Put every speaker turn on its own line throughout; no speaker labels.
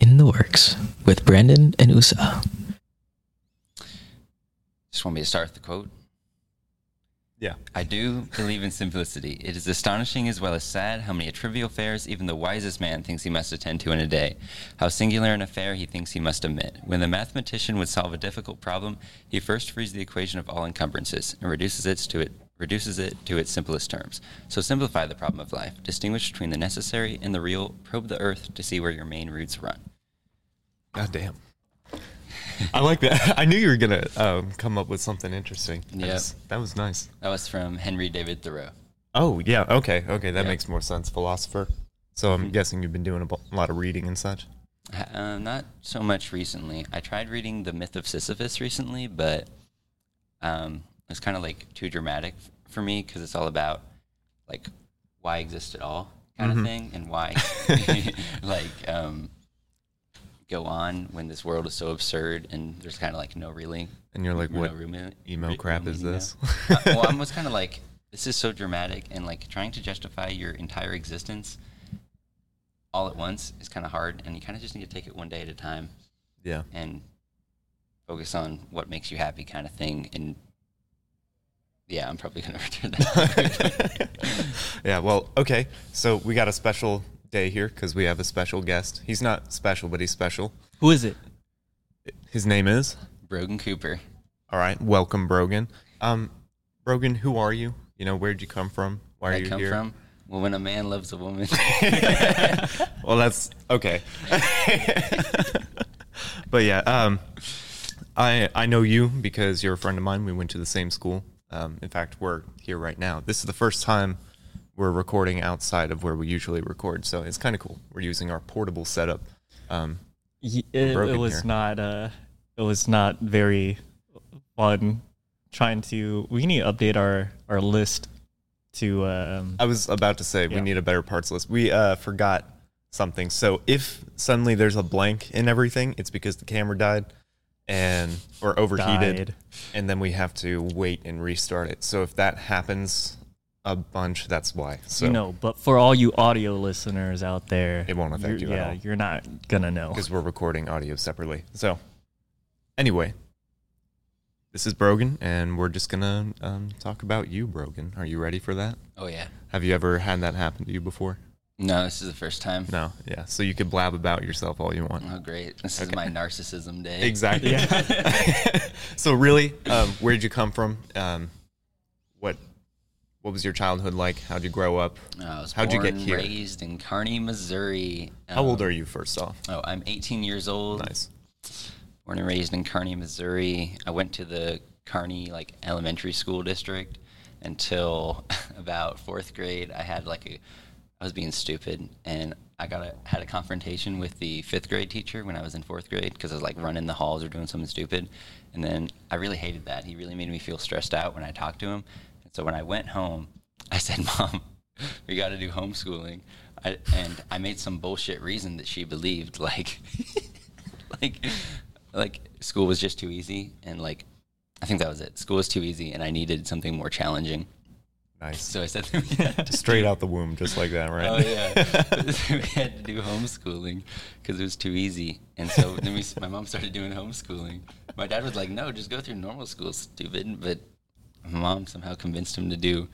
In the works with Brandon and Usa.
Just want me to start with the quote.
Yeah.
I do believe in simplicity. It is astonishing as well as sad how many trivial affairs even the wisest man thinks he must attend to in a day. How singular an affair he thinks he must omit. When the mathematician would solve a difficult problem, he first frees the equation of all encumbrances and reduces it to it reduces it to its simplest terms. So simplify the problem of life. Distinguish between the necessary and the real. Probe the earth to see where your main roots run.
God damn. I like that. I knew you were gonna um, come up with something interesting.
Yeah.
that was nice.
That was from Henry David Thoreau.
Oh yeah, okay, okay, that
Yeah.
makes more sense. Philosopher. So I'm guessing you've been doing a, a lot of reading and such.
Uh, not so much recently. I tried reading The Myth of Sisyphus recently, but um, it's kind of like too dramatic f- for me because it's all about like why exist at all kind
Mhm.
of thing and why like um, go on when this world is so absurd and there's kind of like no really
And you're like, what
real meaning-
emo crap is this?
Uh, well, I was kind of like this is so dramatic and like trying to justify your entire existence all at once is kind of hard and you kind of just need to take it one day at a time
yeah.
and focus on what makes you happy kind of thing and yeah i'm probably going to return that
yeah. Well, okay. So we got a special day here because we have a special guest. He's not special, but he's special.
Who is it?
His name is.
brogan cooper
All right. Welcome, Brogan. Um, Brogan, who are you? You know, where'd you come from? Why
where
are
i
you
come
here?
from well when a man loves a woman
well, that's okay. but yeah, um, I I know you because you're a friend of mine. We went to the same school. Um, in fact, we're here right now. This is the first time we're recording outside of where we usually record, so it's kind of cool. We're using our portable setup. Um,
It, it was
here.
not. Uh, it was not very fun. Trying to. We need to update our our list to. Um,
I was about to say we need a better parts list. We uh, forgot something. So if suddenly there's a blank in everything, it's because the camera died and or overheated.
died.
and then we have to wait and restart it. So if that happens a bunch, that's why. So
you know, but for all you audio listeners out there,
It won't affect
you're-
at
Yeah,
all.
you're not gonna know.
because we're recording audio separately. So anyway, this is Brogan, and we're just gonna um, talk about you, Brogan. Are you ready for that?
oh yeah
Have you ever had that happen to you before?
No this is the first time
No. Yeah. So you could blab about yourself all you want.
oh great this is my narcissism day
Exactly. so really, um, where did you come from? Um, what what was your childhood like? How'd you grow up?
I was
How'd you
born
get here?
raised in Kearney, Missouri.
How old
Um,
are you? First off,
Oh, I'm 18 years old.
nice.
Born and raised in Kearney, Missouri. I went to the Kearney like elementary school district until about fourth grade. I had like a, I was being stupid, and I got a had a confrontation with the fifth grade teacher when I was in fourth grade because I was like running the halls or doing something stupid, and then I really hated that. He really made me feel stressed out when I talked to him. And so when I went home, I said, "Mom, we got to do homeschooling," I, and I made some bullshit reason that she believed, like. like like school was just too easy and like I think that was it. School was too easy and I needed something more challenging.
Nice.
So I said that we had to
Straight out the womb, just like that, right?
Oh yeah, So we had to do homeschooling because it was too easy. And so then we, my mom started doing homeschooling. My dad was like, "No, just go through normal school, stupid." But my mom somehow convinced him to do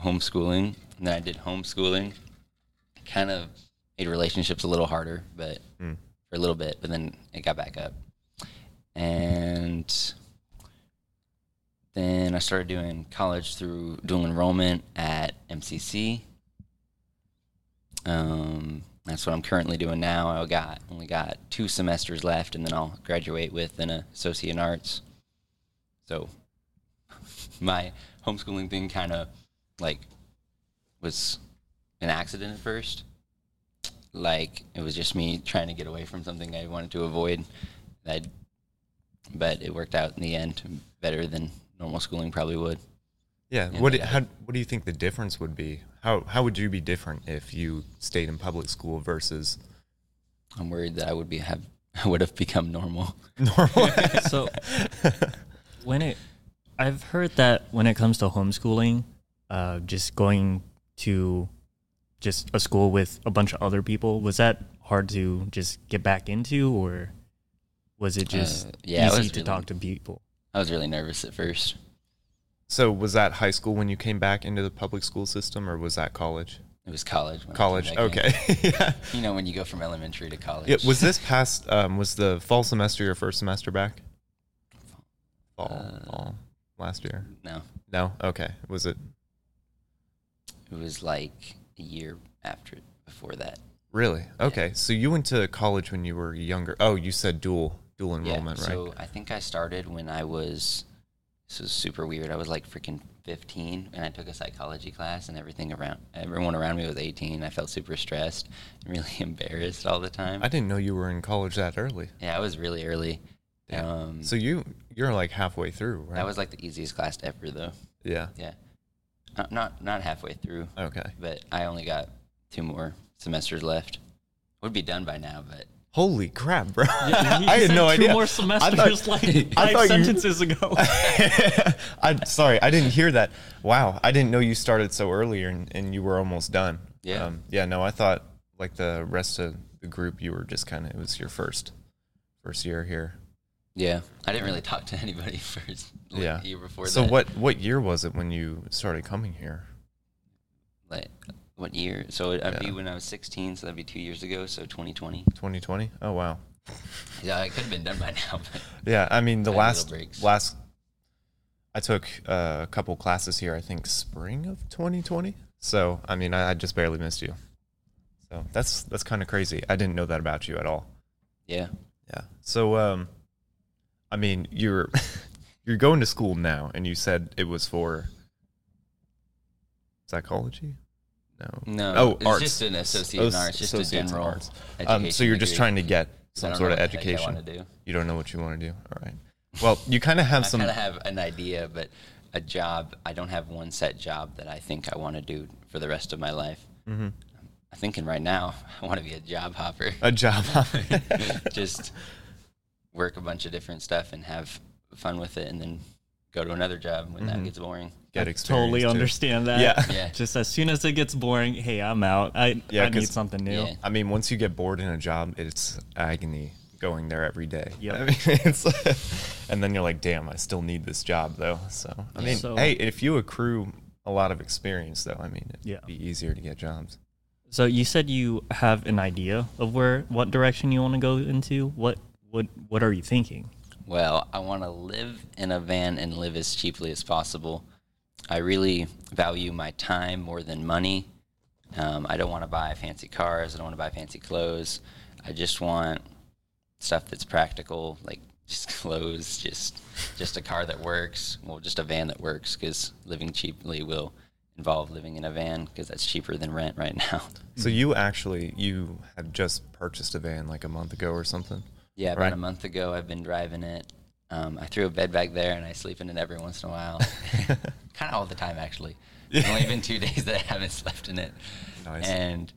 homeschooling, and then I did homeschooling. Kind of made relationships a little harder, but
Mm.
for a little bit. But then it got back up, and then I started doing college through dual enrollment at MCC. Um, that's what I'm currently doing now. I got only got two semesters left, and then I'll graduate with an associate in arts. So my homeschooling thing kind of like was an accident at first. Like it was just me trying to get away from something I wanted to avoid. I, but it worked out in the end better than normal schooling probably would.
Yeah.
Yeah,
What do- how what do you think the difference would be? How how would you be different if you stayed in public school versus
I'm worried that I would be have I would have become normal.
normal?
so when it i've heard that when it comes to homeschooling uh, just going to just a school with a bunch of other people. Was that hard to just get back into, or was it just
Uh, yeah,
easy
was
to
really-
talk to people?
I was really nervous at first.
So was that high school when you came back into the public school system, or was that college?
It was college. when
College. Okay. yeah.
You know when you go from elementary to college.
Yeah. Was this past? Um, was the fall semester your first semester back? Fall.
Uh,
fall. Last year.
No,
No. Okay. Was it
it was like a year after before that.
really? Okay. So you went to college when you were younger. Oh, you said dual dual enrollment,
yeah.
right?
So I think I started when I was. This was super weird. I was like freaking 15, and I took a psychology class, and everything around everyone around me was 18. I felt super stressed and really embarrassed all the time.
I didn't know you were in college that early.
yeah, I was really early.
Yeah.
Um,
So you you're like halfway through, right?
that was like the easiest class ever, though.
yeah.
Yeah, not not, not halfway through,
Okay.
but I only got two more semesters left. Would be done by now, but
Holy crap, bro!
He
I had
said
no
two
idea.
more
I
semesters
thought-
like
I
five
thought you-
sentences ago.
I'm sorry, I didn't hear that. Wow, I didn't know you started so early and, and you were almost done.
Yeah.
Um, yeah. No, I thought like the rest of the group, you were just kind of it was your first first year here.
yeah, I didn't really talk to anybody first. Like,
Yeah.
year before
So
that.
what what year was it when you started coming here?
like what year? So it'd be when I was 16, so that'd be two years ago. So 2020.
2020. Oh wow.
Yeah, it could have been done by now.
Yeah, I mean the
little
last last I took uh, a couple classes here. I think spring of 2020. So I mean I, I just barely missed you. So that's that's kind of crazy. I didn't know that about you at all.
yeah,
Yeah. So, um, I mean, you're you're going to school now, and you said it was for psychology. No.
no,
Oh,
it's
arts.
just an associate in arts, just a general.
arts.
Education
Um, so you're just trying to get
I
some
don't
sort
know
of education.
I do.
You don't know what you want to do. All right. Well, you kind of have
I
some.
kind of have an idea, but a job. I don't have one set job that I think I want to do for the rest of my life.
Mhm.
I'm thinking right now, I want to be a job hopper.
a job. Hopper.
just work a bunch of different stuff and have fun with it, and then go to another job when that
Mhm.
gets boring.
Get
I
experience.
totally
too.
understand that.
Yeah.
Yeah.
Just as soon as it gets boring, hey, I'm out. I,
Yeah,
I need
'cause-
something new.
Yeah.
I mean, once you get bored in a job, it's agony going there every day.
Yeah.
I mean, it's, and then you're like, damn, I still need this job though. So, I mean,
So-
hey, if you accrue a lot of experience though, I mean, it'd
Yeah.
be easier to get jobs.
So you said you have an idea of where what direction you want to go into. What what what are you thinking?
Well, I want to live in a van and live as cheaply as possible. I really value my time more than money. Um, I don't want to buy fancy cars. I don't want to buy fancy clothes. I just want stuff that's practical, like just clothes, just just a car that works. Well, just a van that works, because living cheaply will involve living in a van, because that's cheaper than rent right now.
So you actually you had just purchased a van like a month ago or something.
Yeah, about
Right.
a month ago, I've been driving it. Um, I threw a bed back there, and I sleep in it every once in a while. kind of all the time, actually. It's only been two days that I haven't slept in it,
Nice.
and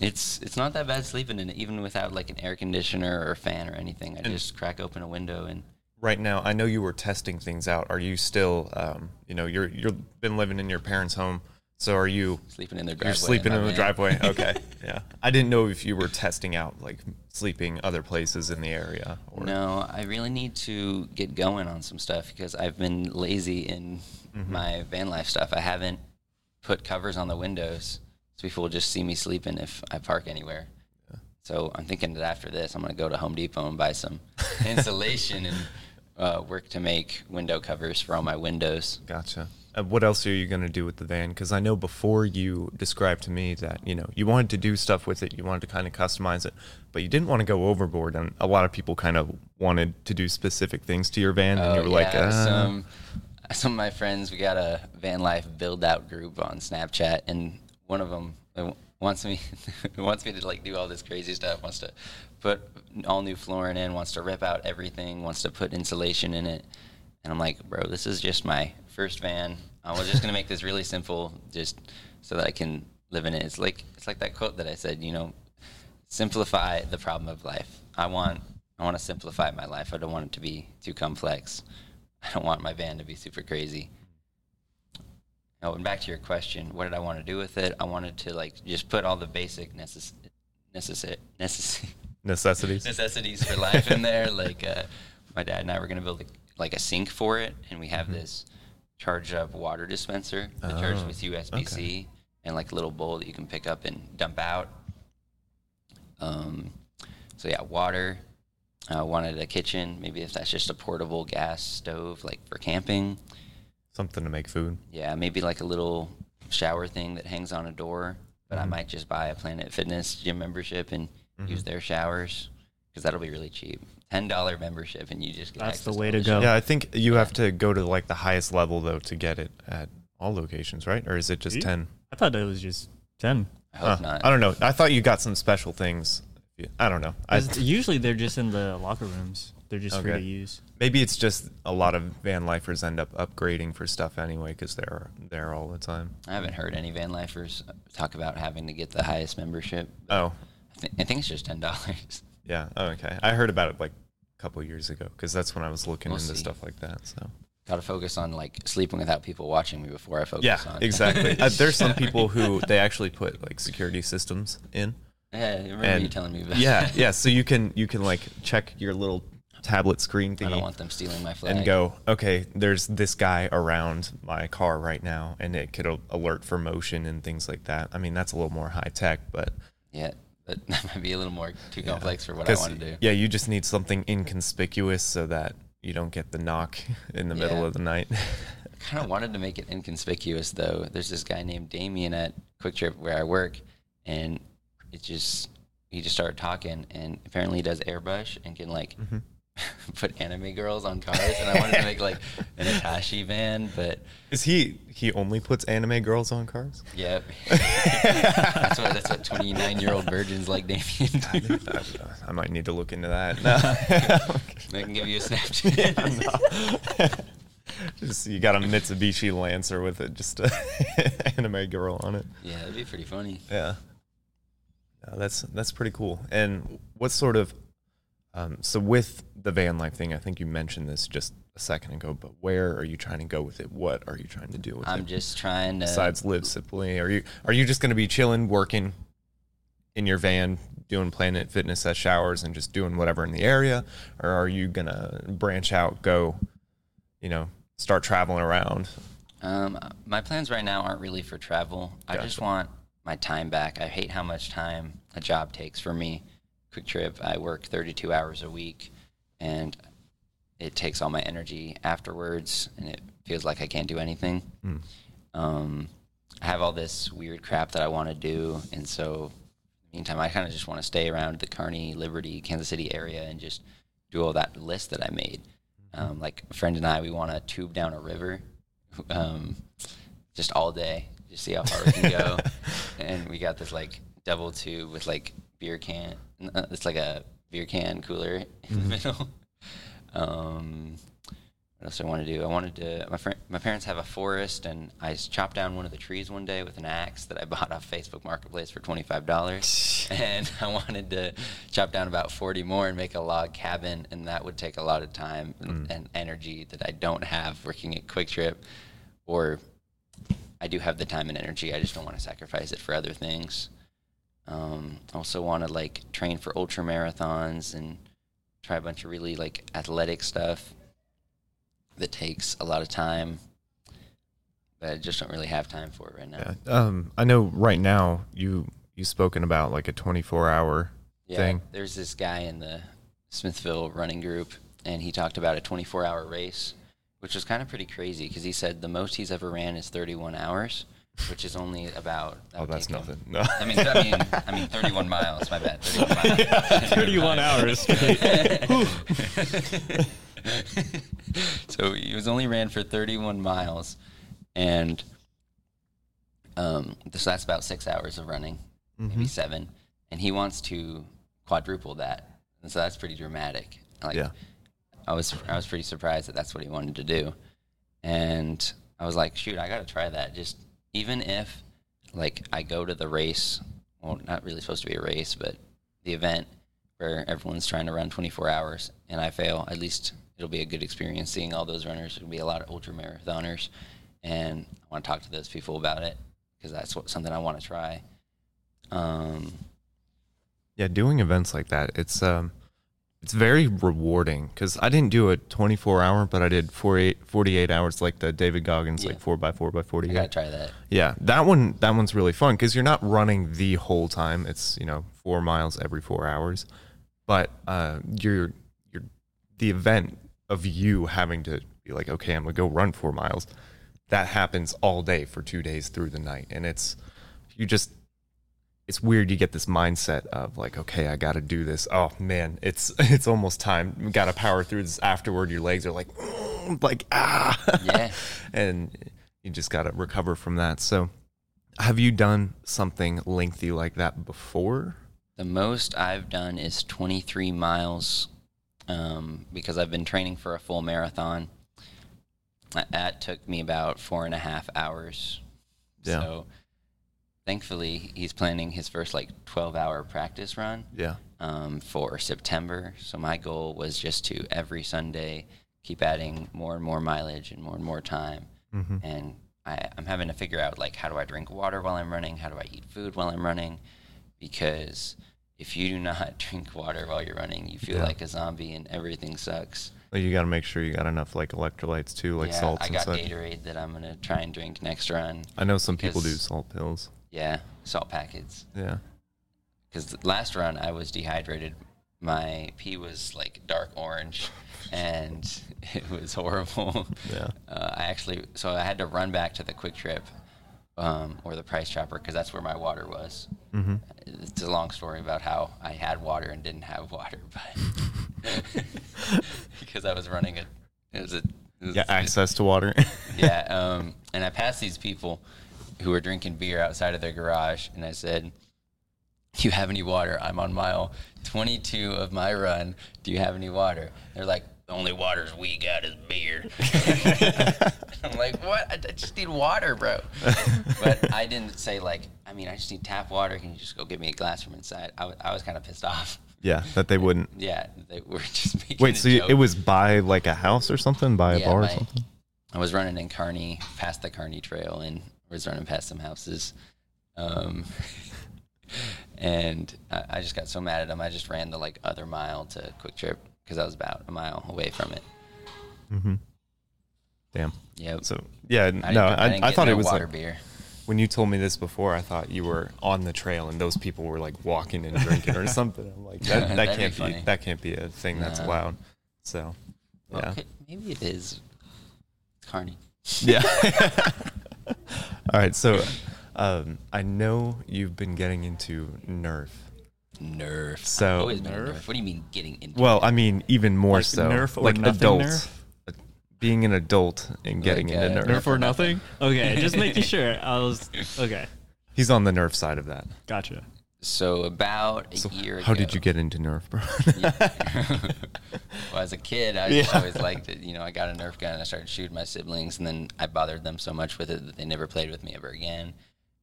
it's it's not that bad sleeping in it, even without like an air conditioner or a fan or anything. I
And-
just crack open a window and
right now, I know you were testing things out. Are you still, um, you know, you're you've been living in your parents' home, so are you?
sleeping in their driveway.
You're sleeping
my
in the driveway. Okay, yeah. I didn't know if you were testing out like sleeping other places in the area. Or,
No, I really need to get going on some stuff because I've been lazy in
Mm-hmm.
my van life stuff. I haven't put covers on the windows so people will just see me sleeping if I park anywhere. So I'm thinking that after this, I'm going to go to Home Depot and buy some insulation and uh, work to make window covers for all my windows.
Gotcha. Uh, what else are you going to do with the van? Because I know before you described to me that you know you wanted to do stuff with it, you wanted to kind of customize it, but you didn't want to go overboard. And a lot of people kind of wanted to do specific things to your van, and you were like, uh,
some some of my friends, we got a van life build out group on Snapchat, and one of them wants me wants me to like do all this crazy stuff. Wants to put all new flooring in. Wants to rip out everything. Wants to put insulation in it. And I'm like, bro, this is just my first van. I was just gonna make this really simple, just so that I can live in it. It's like it's like that quote that I said, you know, simplify the problem of life. I want I want to simplify my life. I don't want it to be too complex. I don't want my van to be super crazy. Oh, and back to your question, what did I want to do with it? I wanted to like just put all the basic necess- necessary necess-
Necessities.
necessities for life in there. Like uh, my dad and I were gonna build a, like a sink for it, and we
Mm-hmm.
have this charged up water dispenser that charges
Oh,
with USB C and like a little bowl that you can pick up and dump out. Um, so yeah, water. I wanted a kitchen, maybe if that's just a portable gas stove, like for camping.
Something to make food.
Yeah, maybe like a little shower thing that hangs on a door. But I
Mm-hmm.
might just buy a Planet Fitness gym membership and use their showers because that'll be really cheap. Ten dollar membership, and you just get
That's the way
all
to go.
Yeah, I think you have to go to like the highest level though to get it at all locations, right? Or is it just
You?
ten?
I thought it was just ten.
I hope
Huh.
not.
I don't know. I thought you got some special things. I don't know. I,
'Cause usually they're just in the locker rooms. They're just free to use.
maybe it's just a lot of van lifers end up upgrading for stuff anyway because they're there all the time.
I haven't heard any van lifers talk about having to get the highest membership.
Oh,
I, thi- I think it's just ten dollars.
yeah. Oh, okay. I heard about it like a couple years ago because that's when I was looking
We'll
into
see.
stuff like that. So
Got to focus on like sleeping without people watching me before I focus
yeah,
on.
exactly. uh, there's some people who they actually put like security systems in.
yeah, I remember
and
you telling me about.
yeah, yeah. So you can you can like check your little tablet screen
thing.
I
don't want them stealing my flag.
and go, okay, there's this guy around my car right now, and it could alert for motion and things like that. I mean, that's a little more high tech, but
Yeah, that might be a little more too complex for what I want to do.
yeah, you just need something inconspicuous so that you don't get the knock in the middle of the night.
I kind of wanted to make it inconspicuous though. There's this guy named Damien at QuikTrip where I work, and it just he just started talking, and apparently he does airbrush and can like
Mm-hmm.
put anime girls on cars. And I wanted to make like an Itachi van, but
Is he he only puts anime girls on cars?
yep, that's what that's what 29 year old virgins like Damien do.
I might need to look into that. No.
I can give you a Snapchat.
just you got a Mitsubishi Lancer with it, just a anime girl on it.
yeah, that'd be pretty funny.
Yeah. Yeah, that's that's pretty cool. And what sort of um, so with the van life thing, I think you mentioned this just a second ago, but where are you trying to go with it? What are you trying to do with it?
I'm just trying to.
Besides live simply, are you are you just going to be chilling, working in your van, doing Planet Fitness at showers, and just doing whatever in the area, or are you gonna branch out, go, you know, start traveling around?
Um, my plans right now aren't really for travel. I just want my time back. I hate how much time a job takes for me. QuikTrip, I work 32 hours a week, and it takes all my energy afterwards, and it feels like I can't do anything. Um, I have all this weird crap that I want to do, and so meantime, I kind of just want to stay around the Kearney, Liberty, Kansas City area and just do all that list that I made. Um, like a friend and I, we want to tube down a river, um, just all day, just see how far we can go. and we got this like double tube with like beer can. Uh, It's like a beer can cooler in the middle. Um, what else do I want to do? I wanted to. My friend, my parents have a forest, and I chopped down one of the trees one day with an axe that I bought off Facebook Marketplace for twenty five dollars. and I wanted to chop down about forty more and make a log cabin, and that would take a lot of time and, and energy that I don't have working at QuikTrip, or I do have the time and energy. I just don't want to sacrifice it for other things. Um, also want to like train for ultra marathons and try a bunch of really like athletic stuff that takes a lot of time, but I just don't really have time for it right now.
Yeah. Um, I know right now you you've spoken about like a 24 hour
Yeah,
thing.
there's this guy in the Smithville running group, and he talked about a 24 hour race, which was kind of pretty crazy because he said the most he's ever ran is 31 hours, which is only about. that
Oh, that's
take him-
nothing. No.
I mean, I mean, I mean, 31 miles. My bad. 31 miles.
31 hours.
so he was only ran for 31 miles, and um, so that's about six hours of running, maybe seven. And he wants to quadruple that, and so that's pretty dramatic. Like,
Yeah.
I was I was pretty surprised that that's what he wanted to do, and I was like, shoot, I got to try that. Just even if like I go to the race, well, not really supposed to be a race, but the event where everyone's trying to run 24 hours and I fail, at least it'll be a good experience seeing all those runners. It'll be a lot of ultra marathoners, and I want to talk to those people about it because that's what something I want to try. Um,
Yeah, doing events like that, it's um, it's very rewarding because I didn't do a 24 hour, but I did 48, 48 hours like the David Goggins
Yeah.
like four by four by
I
48.
gotta try that.
Yeah, that one that one's really fun because you're not running the whole time. It's you know four miles every four hours, but uh, you're you're the event of you having to be like, okay, I'm gonna go run four miles. That happens all day for two days through the night, and it's you just it's weird. You get this mindset of like, okay, I got to do this. Oh man, it's it's almost time. We got to power through this. Afterward, your legs are like, like ah,
Yeah.
and you just got to recover from that. So, have you done something lengthy like that before?
The most I've done is 23 miles um, because I've been training for a full marathon. That- That took me about four and a half hours.
Yeah.
So thankfully, he's planning his first like 12 hour practice run
Yeah.
um, for September. So my goal was just to every Sunday keep adding more and more mileage and more and more time.
Mm-hmm.
And I, I'm having to figure out like how do I drink water while I'm running? How do I eat food while I'm running? Because if you do not drink water while you're running, you feel
Yeah.
like a zombie and everything sucks.
Well, you got to make sure you got enough like electrolytes too, like
yeah,
salts
I
and
got
such.
Gatorade that I'm gonna try and drink next run.
I know some people do salt pills.
Yeah, salt packets.
Yeah.
because last run I was dehydrated. My pee was like dark orange, and it was horrible.
Yeah.
Uh, I actually, so I had to run back to the QuikTrip um, or the Price Chopper because that's where my water was.
Mm-hmm.
It's a long story about how I had water and didn't have water, but because I was running it, it was a it was-
Yeah, access to water.
yeah. Um, and I passed these people who were drinking beer outside of their garage, and I said, "Do you have any water? I'm on mile 22 of my run. Do you have any water?" They're like, "The only waters we got is beer." I'm like, "What? I, just need water, bro." But I didn't say like, "I mean, I just need tap water. Can you just go get me a glass from inside?" I, wa- I was kind of pissed off.
yeah, that they wouldn't.
Yeah, they were just making
Wait,
a
so you, it was by like a house or something, by a
Yeah,
bar or
my-
something?
I was running in Kearney, past the Kearney Trail, and was running past some houses. Um, and I, I just got so mad at him. I just ran the like other mile to QuikTrip because I was about a mile away from it.
Mm-hmm. Damn.
Yeah.
So yeah,
I
no,
didn't-
I, I, thought
no
it was
water
like
beer.
when you told me this before. I thought you were on the trail and those people were like walking and drinking or something. I'm like that, that can't be,
funny.
that can't be a thing that's
No.
allowed. So
Well,
yeah,
okay, maybe it is Kearney.
yeah. All right, so um, I know you've been getting into Nerf.
Nerf.
So-
I've always been
Nerf?
Nerf. What do you mean getting into?
Well,
it?
I mean, even more
Like
so,
Nerf or
like
nothing
adults,
Nerf?
being an adult and getting
Like,
into
uh,
Nerf.
Nerf or nothing? Okay, just making sure. I was okay.
He's on the Nerf side of that.
Gotcha.
So about a
So
year
how
ago.
did you get into Nerf, bro?
well, as a kid, I just
Yeah.
always liked it. You know, I got a Nerf gun and I started shooting my siblings, and then I bothered them so much with it that they never played with me ever again.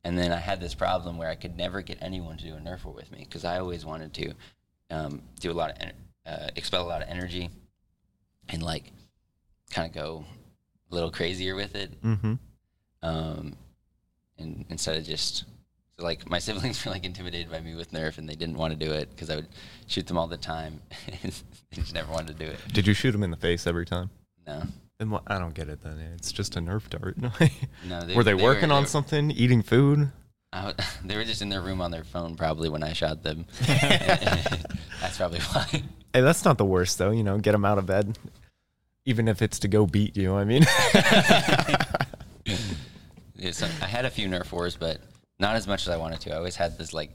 And then I had this problem where I could never get anyone to do a Nerf war with me because I always wanted to um, do a lot of en- uh, expel a lot of energy and like kind of go a little crazier with it.
mm-hmm.
Um, and instead of just so like my siblings were like intimidated by me with Nerf and they didn't want to do it because I would shoot them all the time. and they just never wanted to do it.
Did you shoot them in the face every time?
No,
Then what? I don't get it. Then it's just a Nerf dart.
no. They,
were they, working on
they,
something? Eating food?
I they were just in their room on their phone probably when I shot them. That's probably why.
Hey, that's not the worst though. You know, get them out of bed, even if it's to go beat you. I mean,
Yeah, so I had a few Nerf wars, but not as much as I wanted to. I always had this like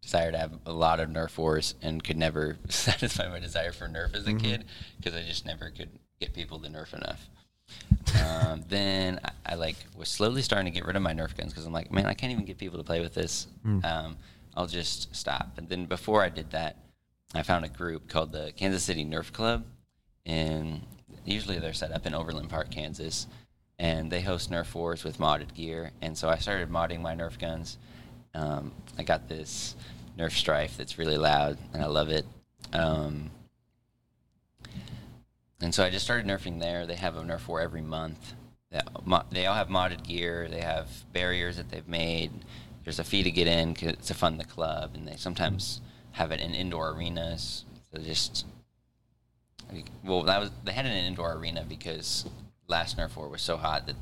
desire to have a lot of Nerf wars and could never satisfy my desire for Nerf as a kid because I just never could get people to Nerf enough. um, then I, I like was slowly starting to get rid of my Nerf guns because I'm like, man, I can't even get people to play with this. Um, I'll just stop. And then before I did that, I found a group called the Kansas City Nerf Club, and usually they're set up in Overland Park, Kansas, and they host Nerf wars with modded gear. And so I started modding my Nerf guns. Um, I got this Nerf Strife that's really loud, and I love it. Um, and so I just started nerfing there. They have a Nerf war every month, mo- they all have modded gear. They have barriers that they've made. There's a fee to get in to fund the club, and they sometimes have it in indoor arenas. So just well, that was they had an indoor arena because last Nerf War was so hot that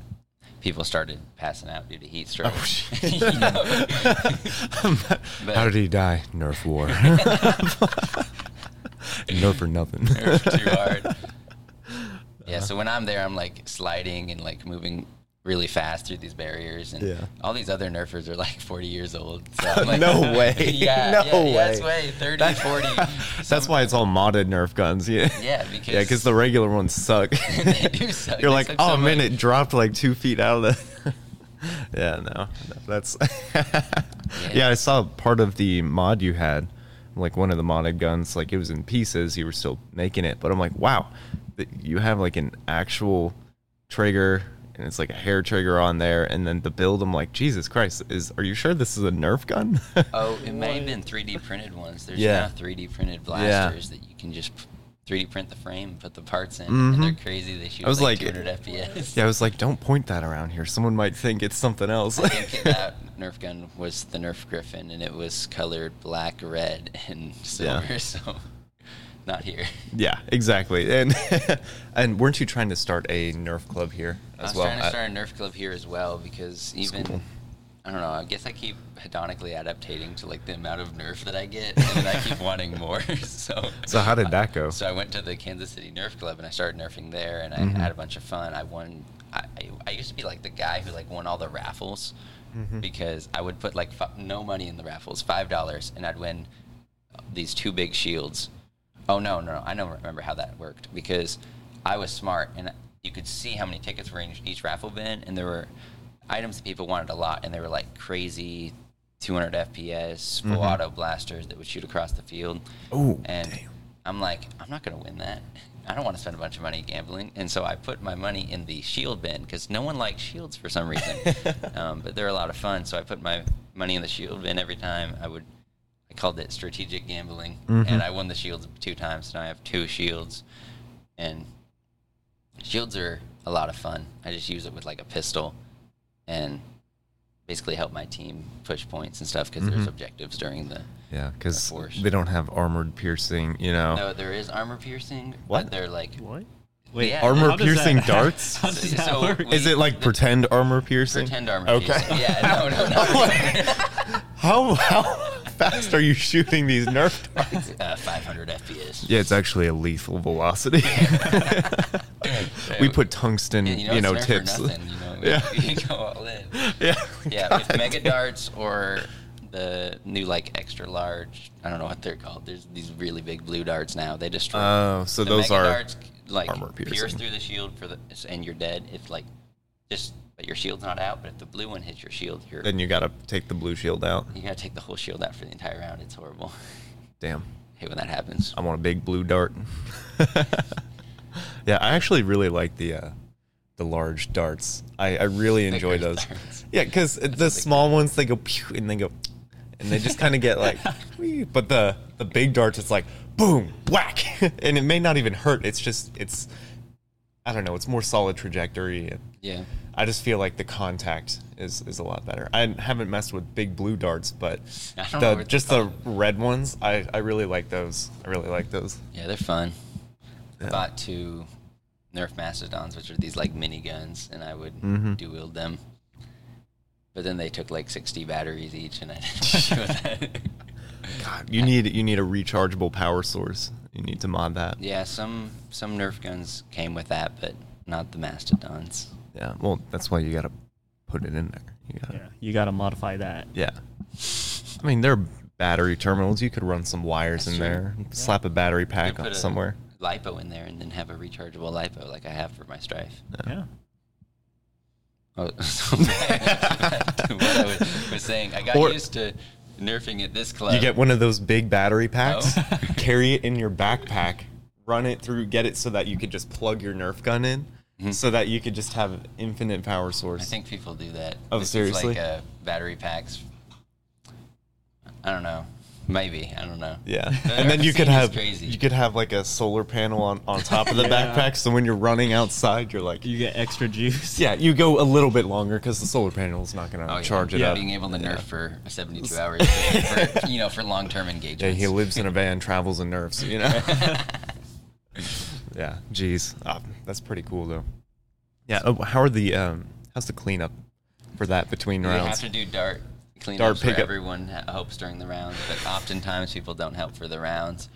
people started passing out due to heat stroke.
Oh,
You know? But-
How did he die? Nerf war. Nerf for nothing.
Nerf too hard. Yeah, so when I'm there, I'm like sliding and like moving really fast through these barriers, and
Yeah.
all these other Nerfers are like 40 years old. So like,
No way.
yeah,
No
yeah,
way.
way, 30,
That-
40.
That's
Some-
why it's all modded Nerf guns. Yeah.
Yeah, because
Yeah, because the regular ones suck.
They do suck.
You're
They
like,
suck
oh
so
man,
much."
it dropped like two feet out of the. yeah, no, no, that's. yeah. I saw part of the mod you had, like one of the modded guns. Like it was in pieces. You were still making it, but I'm like, wow, you have like an actual trigger. And it's like a hair trigger on there, and then the build. I'm like, Jesus Christ! Is are you sure this is a Nerf gun?
Oh, it may have been 3D printed ones. There's
Yeah.
now 3D printed blasters that you can just 3D print the frame, put the parts in,
Mhm.
and they're crazy. They shoot
I was
like,
like-
200 FPS.
yeah, I was like, don't point that around here. Someone might think it's something else.
I think that Nerf gun was the Nerf Griffin, and it was colored black, red, and silver.
Yeah.
So, not here.
Yeah, exactly. And and weren't you trying to start a Nerf club here
I
as
was
well?
trying to start a Nerf club here as well because even
cool.
I don't know. I guess I keep hedonically adaptating to like the amount of Nerf that I get, and then I keep wanting more. so
So how did that go?
So I went to the Kansas City Nerf Club and I started nerfing there, and I
Mhm.
had a bunch of fun. I won. I, I, I used to be like the guy who like won all the raffles
Mhm.
because I would put like fi- no money in the raffles, five dollars, and I'd win these two big shields. Oh no, no, no! I don't remember how that worked because I was smart and you could see how many tickets were in each- raffle bin, and there were items that people wanted a lot, and they were like crazy. 200 FPS, full
Mhm.
auto blasters that would shoot across the field.
Ooh,
and
damn.
I'm like, I'm not going to win that. I don't want to spend a bunch of money gambling. And so I put my money in the shield bin because no one likes shields for some reason. um, but they're a lot of fun. So I put my money in the shield bin every time. I would, I called it strategic gambling.
Mhm.
And I won the shields two times. Now I have two shields. And shields are a lot of fun. I just use it with like a pistol and basically help my team push points and stuff because there's
Mhm.
objectives during the.
Yeah, because
force.
they don't have armored piercing, you know.
No, there is armor piercing.
What?
But they're like
What?
Yeah.
Armor piercing
that-
darts?
So- so we-
Is it like
the-
pretend armor piercing?
pretend armor
Okay.
piercing. Yeah, no, no, no.
how how fast are you shooting these Nerf darts?
uh, 500 FPS.
Yeah, it's actually a lethal velocity. we put tungsten,
Yeah,
you know,
it's never
tips.
Nothing, you know,
Yeah.
you go all in.
Yeah.
Yeah,
God
if mega
damn.
darts or the new like extra large. I don't know what they're called. There's these really big blue darts now. They destroy.
Oh, so
the
those
mega
are
darts like
armor
pierce through the shield for the and you're dead if like just but your shield's not out. But if the blue one hits your shield, you're
then you got to take the blue shield out.
you gotta take the whole shield out for the entire round. It's horrible.
Damn.
hate when that happens.
I want a big blue dart. yeah, I actually really like the uh, the large darts. I, I really enjoy
Bigger
those.
darts.
Yeah, because the small ones they go pew and they go, and they just kind of get like, whee, but the the big darts it's like boom whack, and it may not even hurt. It's just it's, I don't know. It's more solid trajectory. And
Yeah.
I just feel like the contact is is a lot better. I haven't messed with big blue darts, but
I don't know
the just the red ones, I I really like those. I really like those.
Yeah, they're fun.
Yeah.
I bought two Nerf Mastodons, which are these like mini guns, and I would
Mhm.
dual wield them. But then they took like 60 batteries each, and I didn't.
God, you need you need a rechargeable power source. You need to mod that.
yeah, some some Nerf guns came with that, but not the Mastodons.
Yeah. Well, that's why you got to put it in there. You got
Yeah, you got to modify that.
yeah. I mean, there are battery terminals. You could run some wires
That's
in
true.
there, slap a battery
You
pack
could
on
put a
somewhere.
lipo in there, and then have a rechargeable lipo like I have for my Strife.
Yeah.
Oh, so back to what I was, was saying, I got
Or-
used to nerfing at this club.
You get one of those big battery oh. packs,
No.
carry it in your backpack, run it through, get it so that you could just plug your Nerf gun in,
Mhm.
so that you could just have infinite power source.
I think people do that.
Oh,
This
seriously?
like uh, battery packs. I don't know. Maybe I don't know.
Yeah, and then you could have
crazy.
you could have like a solar panel on on top of the
Yeah.
backpack, so when you're running outside, you're like,
You get extra juice.
yeah, you go a little bit longer because the solar panel is not going to
Oh, yeah.
charge it
Yeah.
up.
Being able to nerf
Yeah.
for 72 hours, for, you know, for long-term
Yeah,
engagements.
he lives in a van, travels and nerfs. You know. yeah, geez, Ah, that's pretty cool though. Yeah, oh, how are the um, how's the cleanup for that between rounds?
We have to do dart cleanups
Dart
for
pickup.
everyone ha- helps during the rounds, but oftentimes people don't help for the rounds,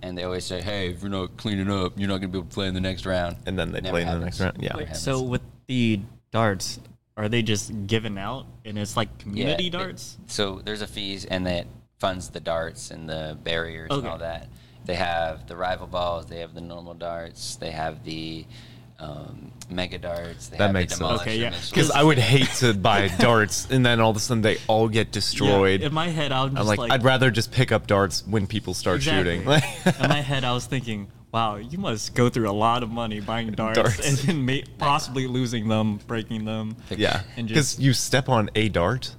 and they always say, "Hey, if you're not cleaning up, you're not gonna be able to play in the next round."
And then they
Never
play in the next round. Yeah.
Wait, so with the darts, are they just given out and it's like community
it-
darts?
so there's a fees, and that funds the darts and the barriers and all that. They have the rival balls, they have the normal darts, they have the um, mega darts. They
That
have
makes
the
sense.
Okay, yeah.
missiles.
Because I would hate to buy darts and then all of a sudden they all get destroyed.
Yeah, in my head, I was
I'm like,
like,
I'd rather just pick up darts when people start
Exactly.
shooting.
in my head, I was thinking, wow, you must go through a lot of money buying darts,
Darts.
and then may- possibly losing them, breaking them.
yeah,
And
because
just-
you step on a dart,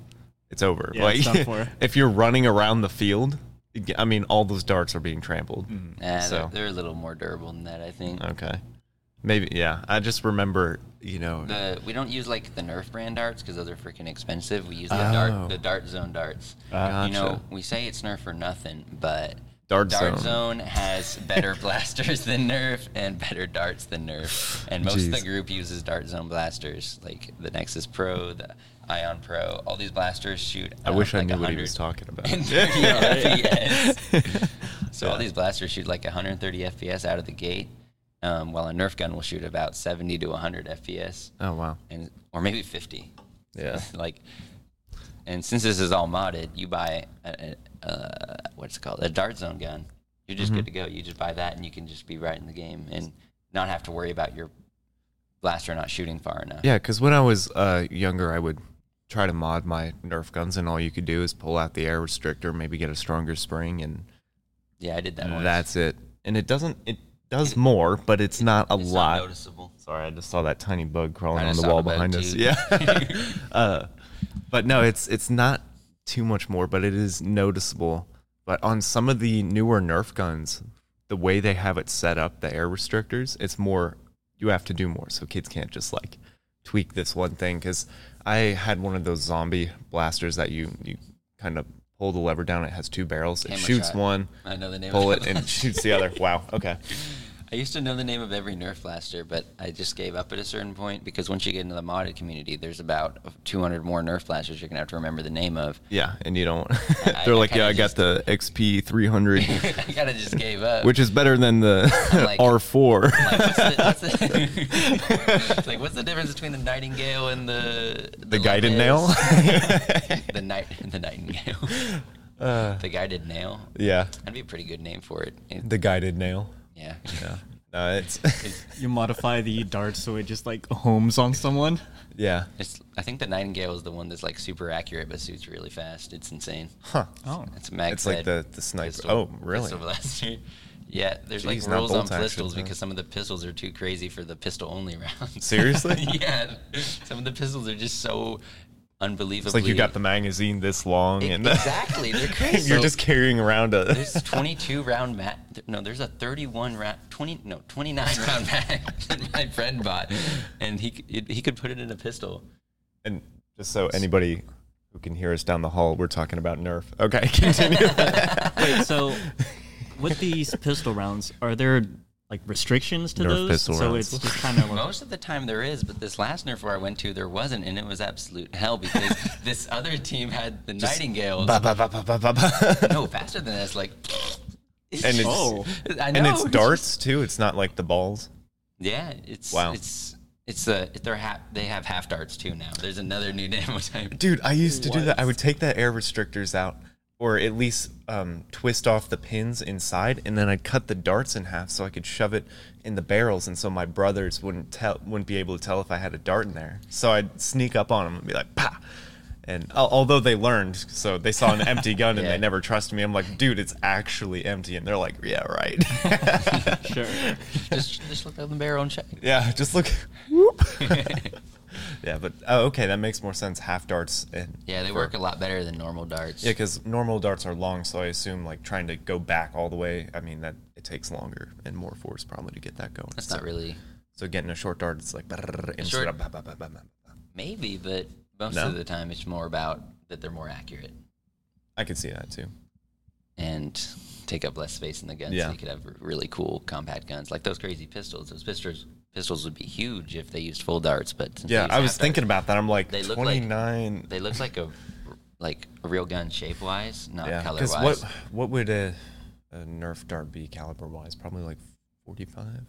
it's over.
Yeah,
like
it's
if you're running around the field, you get- I mean, all those darts are being trampled.
Mm-hmm.
Nah,
so
they're, they're a little more durable than that, I think.
okay, maybe yeah. I just remember, you know,
The we don't use like the Nerf brand darts because those are freaking expensive. We use the
Oh.
dart the Dart Zone darts.
Gotcha.
You know, we say it's Nerf for nothing, but
Dart
Dart
Zone.
Zone has better blasters than Nerf and better darts than Nerf. And most of the group uses Dart Zone blasters, like the Nexus Pro, the Ion Pro. All these blasters shoot.
I wish I knew what he was talking about.
and 30 FPS. So all these blasters shoot like 130 FPS out of the gate, um, while a Nerf gun will shoot about 70 to 100 FPS,
oh wow,
and or maybe 50.
yeah,
like, and since this is all modded, you buy a, a, uh, what's it called a Dart Zone gun. You're just
Mm-hmm.
good to go. You just buy that, and you can just be right in the game and not have to worry about your blaster not shooting far enough.
yeah. Because when I was uh, younger, I would try to mod my Nerf guns, and all you could do is pull out the air restrictor, maybe get a stronger spring, and
yeah, I did that. Once.
that's it. And it doesn't. It does more, but it's not a
It's not
lot.
noticeable.
Sorry, I just saw that tiny bug crawling on the wall behind us.
too.
Yeah. uh, but no, it's it's not too much more, but it is noticeable. But on some of the newer Nerf guns, the way they have it set up, the air restrictors, it's more. You have to do more, so kids can't just like tweak this one thing. Because I had one of those zombie blasters that you you kind of pull the lever down. It has two barrels. It shoots
shot.
one,
I know the name.
pull it, and shoots the other. Wow. Okay.
I used to know the name of every Nerf blaster, but I just gave up at a certain point because once you get into the modded community, there's about 200 more Nerf blasters you're gonna have to remember the name of.
Yeah, and you don't. They're
I
like,
kinda
yeah, I got the XP 300.
I kind of just gave up.
which is better than the
like-
R4.
like, what's the, what's the, it's like, what's the difference between the Nightingale and the
the guided nail.
the night, the Nightingale,
uh,
the guided nail.
yeah,
That'd be a pretty good name for. It-
the guided nail.
Yeah.
Yeah, no, it's
You modify the dart so it just like homes on someone.
yeah,
It's, I think the Nightingale is the one that's like super accurate but shoots really fast. It's insane.
huh?
Oh,
It's a mag
It's like the the sniper.
pistol-
oh, really?
pistol blaster. Yeah, there's
Jeez,
like
not
rules on
bolt action,
pistols
huh?
because some of the pistols are too crazy for the pistol only rounds.
Seriously?
yeah, some of the pistols are just so unbelievably.
It's like you got the magazine this long,
E-
and
exactly, they're crazy.
you're
So
just carrying around a.
There's 22 round mat. No, there's a 31 round, 20 no 29 round mag that my friend bought, and he it, he could put it in a pistol.
and just so anybody who can hear us down the hall, we're talking about Nerf. Okay, continue.
wait. So with these pistol rounds, are there like restrictions to
Nerf
those?
pistol
so
rounds.
it's just kind of like,
Most of the time there is, but this last Nerf where I went to, there wasn't, and it was absolute hell because this other team had the Nightingales.
Ba, ba, ba, ba, ba, ba, ba.
no, faster than that. It's like.
And it's
Oh.
I know.
and it's darts too. It's not like the balls.
Yeah, it's
Wow.
It's it's a they're half they have half darts too now. There's another new ammo type.
Dude, I used to do that. I would take the air restrictors out, or at least um, twist off the pins inside, and then I'd cut the darts in half so I could shove it in the barrels, and so my brothers wouldn't tell, wouldn't be able to tell if I had a dart in there. So I'd sneak up on them and be like, "Pa!" And al- although they learned, so they saw an empty gun and
Yeah.
they never trusted me. I'm like, dude, it's actually empty, and they're like, yeah, right.
sure.
just just look at the barrel and check.
yeah, just look. Whoop. Yeah, but oh, okay, that makes more sense. Half darts and
Yeah, they
for-
work a lot better than normal darts.
Yeah, because normal darts are long, so I assume like trying to go back all the way. I mean that it takes longer and more force probably to get that going.
That's
so,
not really
So getting a short dart, it's like instead
short-
of ba- ba- ba- ba- ba- ba.
maybe, but most
No?
of the time it's more about that they're more accurate
I could see that too.
and take up less space in the gun.
Yeah.
So you could have really cool compact guns like those crazy pistols. Those pistols pistols would be huge if they used full darts, but
Yeah, I was thinking
darts,
about that. I'm like
They look like-
twenty nine.
they look like a like a real gun shape wise, not
yeah,
color
because
wise.
what what would a, a Nerf dart be caliber wise? Probably like forty five.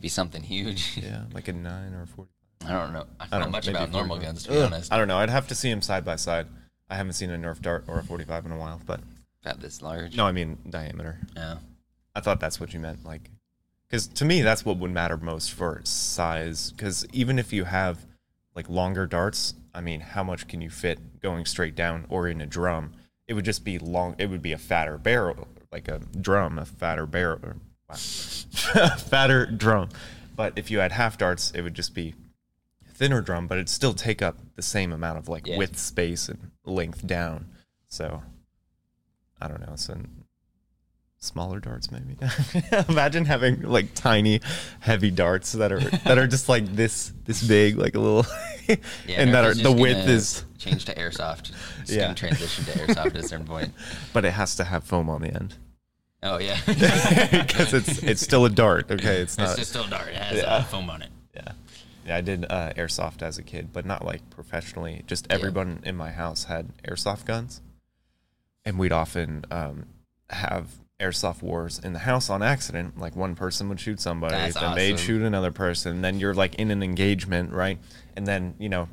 Be something huge.
Yeah, like a nine or forty.
I don't know. I
I
don't
don't
know much about normal
45.
guns to be
Ugh,
honest.
I don't know. I'd have to see them side by side. I haven't seen a Nerf dart or a forty five in a while, but
About this large.
no, I mean diameter.
Yeah.
I thought that's what you meant, like, because to me that's what would matter most for size. Because even if you have like longer darts, I mean, how much can you fit going straight down or in a drum? It would just be long. It would be a fatter barrel, like a drum, a fatter barrel, wow, fatter drum. But if you had half darts, it would just be thinner drum, but it'd still take up the same amount of like
Yeah.
width, space, and length down. So I don't know. So smaller darts maybe imagine having like tiny heavy darts that are that are just like this this big like a little
Yeah,
and that are the width is
change to airsoft. It's
Yeah.
transition to airsoft at a certain point.
but it has to have foam on the end
Oh yeah.
because it's it's still a dart okay it's
It's
not
just still a dart. It has
Yeah.
uh, foam on it.
yeah yeah i did uh, airsoft as a kid but not like professionally just everyone in my house had airsoft guns and we'd often um, have airsoft wars in the house on accident like one person would shoot somebody
That's
then they'd shoot another person then you're like in an engagement right? And then you know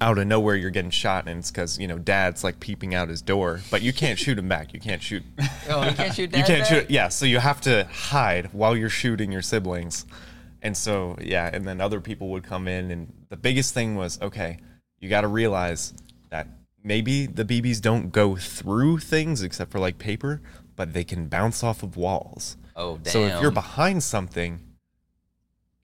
out of nowhere you're getting shot and it's because you know dad's like peeping out his door. But you can't shoot him back. You can't shoot
Oh, you can't shoot.
you can't
back?
shoot yeah so you have to hide while you're shooting your siblings. And so yeah and then other people would come in and the biggest thing was okay you got to realize that maybe the bb's don't go through things except for like paper but they can bounce off of walls.
Oh damn.
so if you're behind something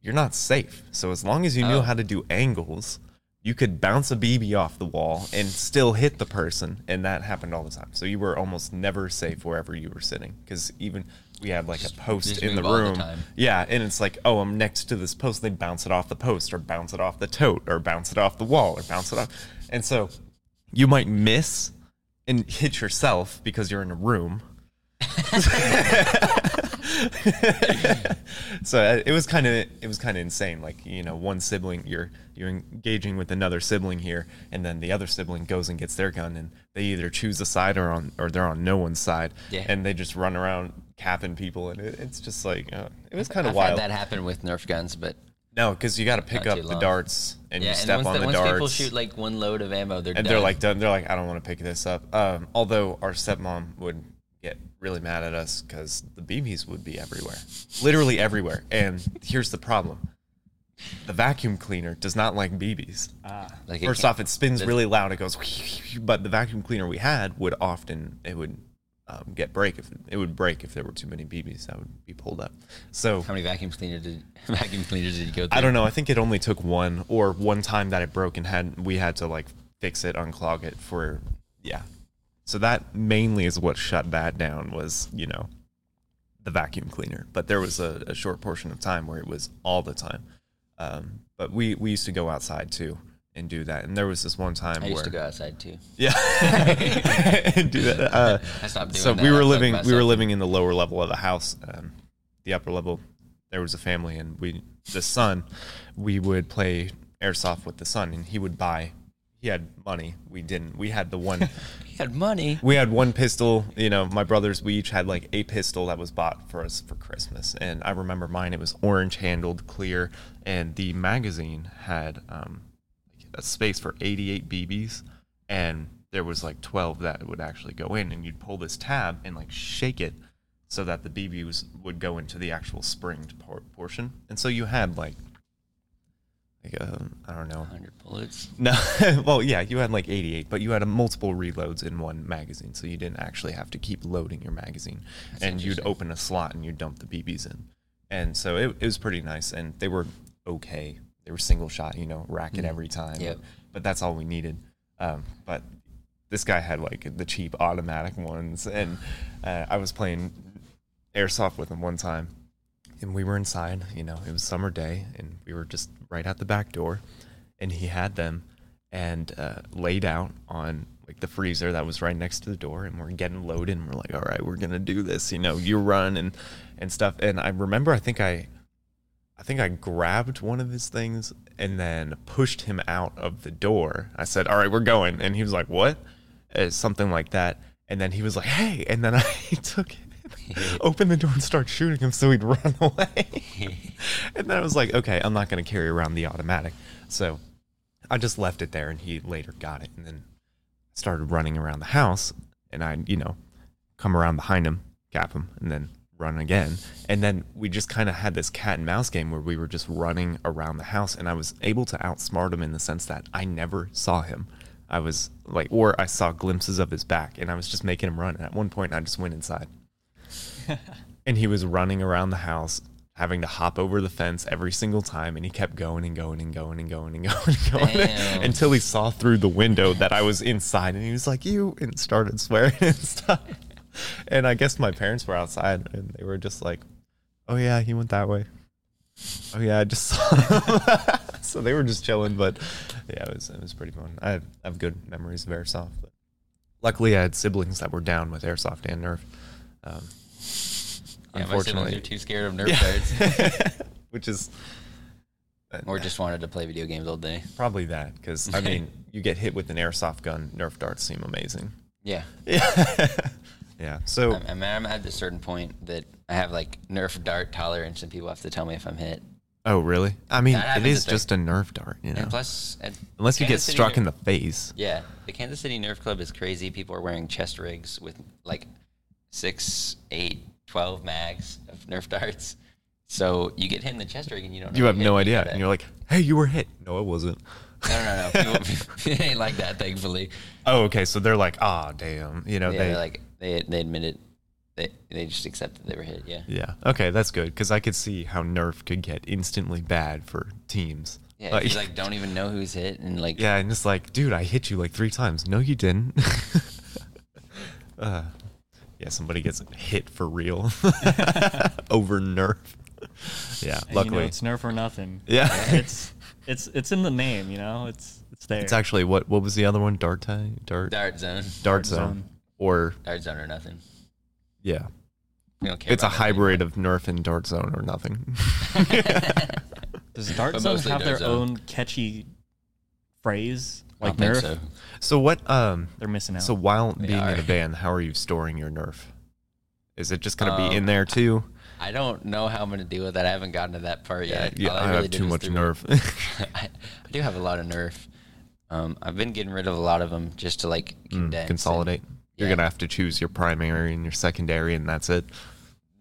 you're not safe. So as long as you knew
Oh.
how to do angles you could bounce a bb off the wall and still hit the person and that happened all the time. So you were almost never safe wherever you were sitting because even we had like a post in the
all the
room. yeah and it's like oh i'm next to this post They'd bounce it off the post or bounce it off the tote or bounce it off the wall or bounce it off. And so you might miss and hit yourself because you're in a room so uh, it was kind of it was kind of insane like you know one sibling you're you're engaging with another sibling here and then the other sibling goes and gets their gun and they either choose a side or on or they're on no one's side
Yeah.
and they just run around capping people and it, it's just like uh, it was kind of wild
had that happened with Nerf guns, but
no because you got to pick up the darts and
yeah,
you step
once,
on
the,
the
once
darts
people shoot like one load of ammo, they're
and
done.
they're like done. They're like, I don't want to pick this up. Um, although our stepmom would really mad at us because the BBs would be everywhere, literally everywhere. And here's the problem: the vacuum cleaner does not like BBs. Ah.
Like, it
First
can't-
off, it spins really loud. It goes, but the vacuum cleaner we had would often it would um, get break if it would break if there were too many BBs that would be pulled up. So
How many vacuum cleaners did vacuum cleaners did you go through?
I don't know. I think it only took one or one time that it broke and had we had to like fix it, unclog it for yeah. So that mainly is what shut that down was you know the vacuum cleaner. But there was a, a short portion of time where it was all the time. Um, but we we used to go outside too and do that. And there was this one time
I
where
used to go outside too.
yeah and do that. Uh,
I stopped doing
so
that.
we were living we were living in the lower level of the house um, the upper level there was a family and we the son we would play airsoft with the son and he would buy he had money. We didn't we had the one
He had money.
we had one pistol you know my brothers we each had like a pistol that was bought for us for christmas. And i remember mine it was orange handled clear and the magazine had um, a space for 88 bb's and there was like 12 that would actually go in and you'd pull this tab and like shake it so that the bb's would go into the actual springed por- portion. And so you had like like um, i don't know
100 bullets.
no, well, yeah, you had like 88, but you had a multiple reloads in one magazine, so you didn't actually have to keep loading your magazine. and you'd open a slot and you'd dump the BBs in, and so it, it was pretty nice. And they were okay. they were single shot, you know, rack it every time.
Yep.
But that's all we needed. Um, but this guy had like the cheap automatic ones, and uh, I was playing airsoft with him one time, and we were inside. You know, it was summer day, and we were just right at the back door, and he had them and uh, laid out on like the freezer that was right next to the door, and we're getting loaded, and we're like, all right, we're gonna do this. You know, you run and and stuff. And I remember, I think I. I think I grabbed one of his things and then pushed him out of the door. I said, "All right, we're going," and he was like, "What?" Uh, something like that. And then he was like, "Hey!" And then I took it, opened the door, and start shooting him so he'd run away. and then I was like, "Okay, I'm not going to carry around the automatic." So I just left it there, and he later got it, and then started running around the house. And I, you know, come around behind him, cap him, and then run again. And then we just kind of had this cat and mouse game where we were just running around the house, and I was able to outsmart him in the sense that I never saw him. I was like, or I saw glimpses of his back, and I was just making him run. And at one point, I just went inside, and he was running around the house, having to hop over the fence every single time, and he kept going and going and going and going and going and going
Damn.
until he saw through the window that I was inside, and he was like, "You," and started swearing and stuff. And I guess my parents were outside, and they were just like, "Oh yeah, he went that way." Oh yeah, I just saw. So they were just chilling, but yeah, it was it was pretty fun. I have, I have good memories of airsoft. But luckily, I had siblings that were down with airsoft and Nerf. Um,
Yeah, my
unfortunately,
are too scared of Nerf darts,
which is uh,
or just wanted to play video games all day.
probably that because I mean, you get hit with an airsoft gun, Nerf darts seem amazing.
Yeah,
Yeah, yeah. So
I'm, I'm, I'm at a certain point that I have like Nerf dart tolerance, and people have to tell me if I'm hit.
Oh, really? I mean, it is just a Nerf dart, you know.
And plus,
Unless you get
City
struck
Nerf-
in the face.
Yeah, the Kansas City Nerf Club is crazy. People are wearing chest rigs with like six, eight, 12 mags of Nerf darts. So you get hit in the chest rig and you don't know
You have no idea, and you're like, "Hey, you were hit." No, it wasn't.
no, no, no. It ain't like that, thankfully.
Oh, okay. So they're like, "Ah, damn," you know.
yeah,
they
like, they, they admit it. They, they just accept that they were hit, yeah.
Yeah. Okay, that's good because I could see how Nerf could get instantly bad for teams.
Yeah, you like don't even know who's hit and like
yeah, and it's like, dude, I hit you like three times. No, you didn't. uh, yeah, somebody gets hit for real over Nerf. Yeah,
And, you
luckily,
know, it's Nerf or nothing.
Yeah.
it's it's it's in the name. You know, it's it's there.
it's actually what? What was the other one? Dart tag, dart,
dart zone.
dart
Dart
zone,
zone.
or
Dart zone or nothing.
yeah,
We don't care
it's a hybrid
anymore.
of Nerf and dart zone or nothing.
Does Dart
But
Zone
mostly
have their
Zone.
own catchy phrase
I
like Nerf?
so.
so what? Um,
They're missing out.
So while
They
being in a band, how are you storing your Nerf? Is it just gonna
Um,
be in there too?
I don't know how I'm going to deal with that. I haven't gotten to that part yet.
yeah,
All
I
really
have
did
too
was
much Nerf.
I, I do have a lot of Nerf. Um, I've been getting rid of a lot of them just to like
Mm,
condense. and-
consolidate. You're gonna have to choose your primary and your secondary, and that's it.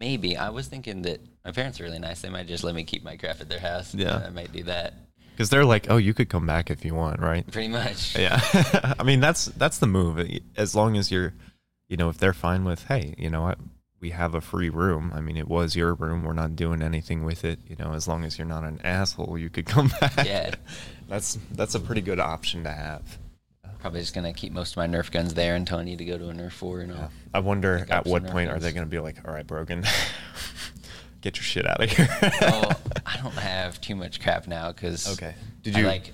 Maybe I was thinking that my parents are really nice. They might just let me keep my crap at their house.
Yeah.
I might do that.
Because they're like, oh, you could come back if you want, right?
Pretty much.
Yeah. I mean, that's that's the move. As long as you're, you know, if they're fine with, hey, you know what, we have a free room. I mean, it was your room. We're not doing anything with it. You know, as long as you're not an asshole, you could come back.
Yeah.
That's that's a pretty good option to have.
Probably just gonna keep most of my Nerf guns there until I need to go to a Nerf four and all.
I wonder at what point are they going to be like, all right, Brogan, get your shit out of here.
well, I don't have too much crap now because
Okay. Did
I,
you
like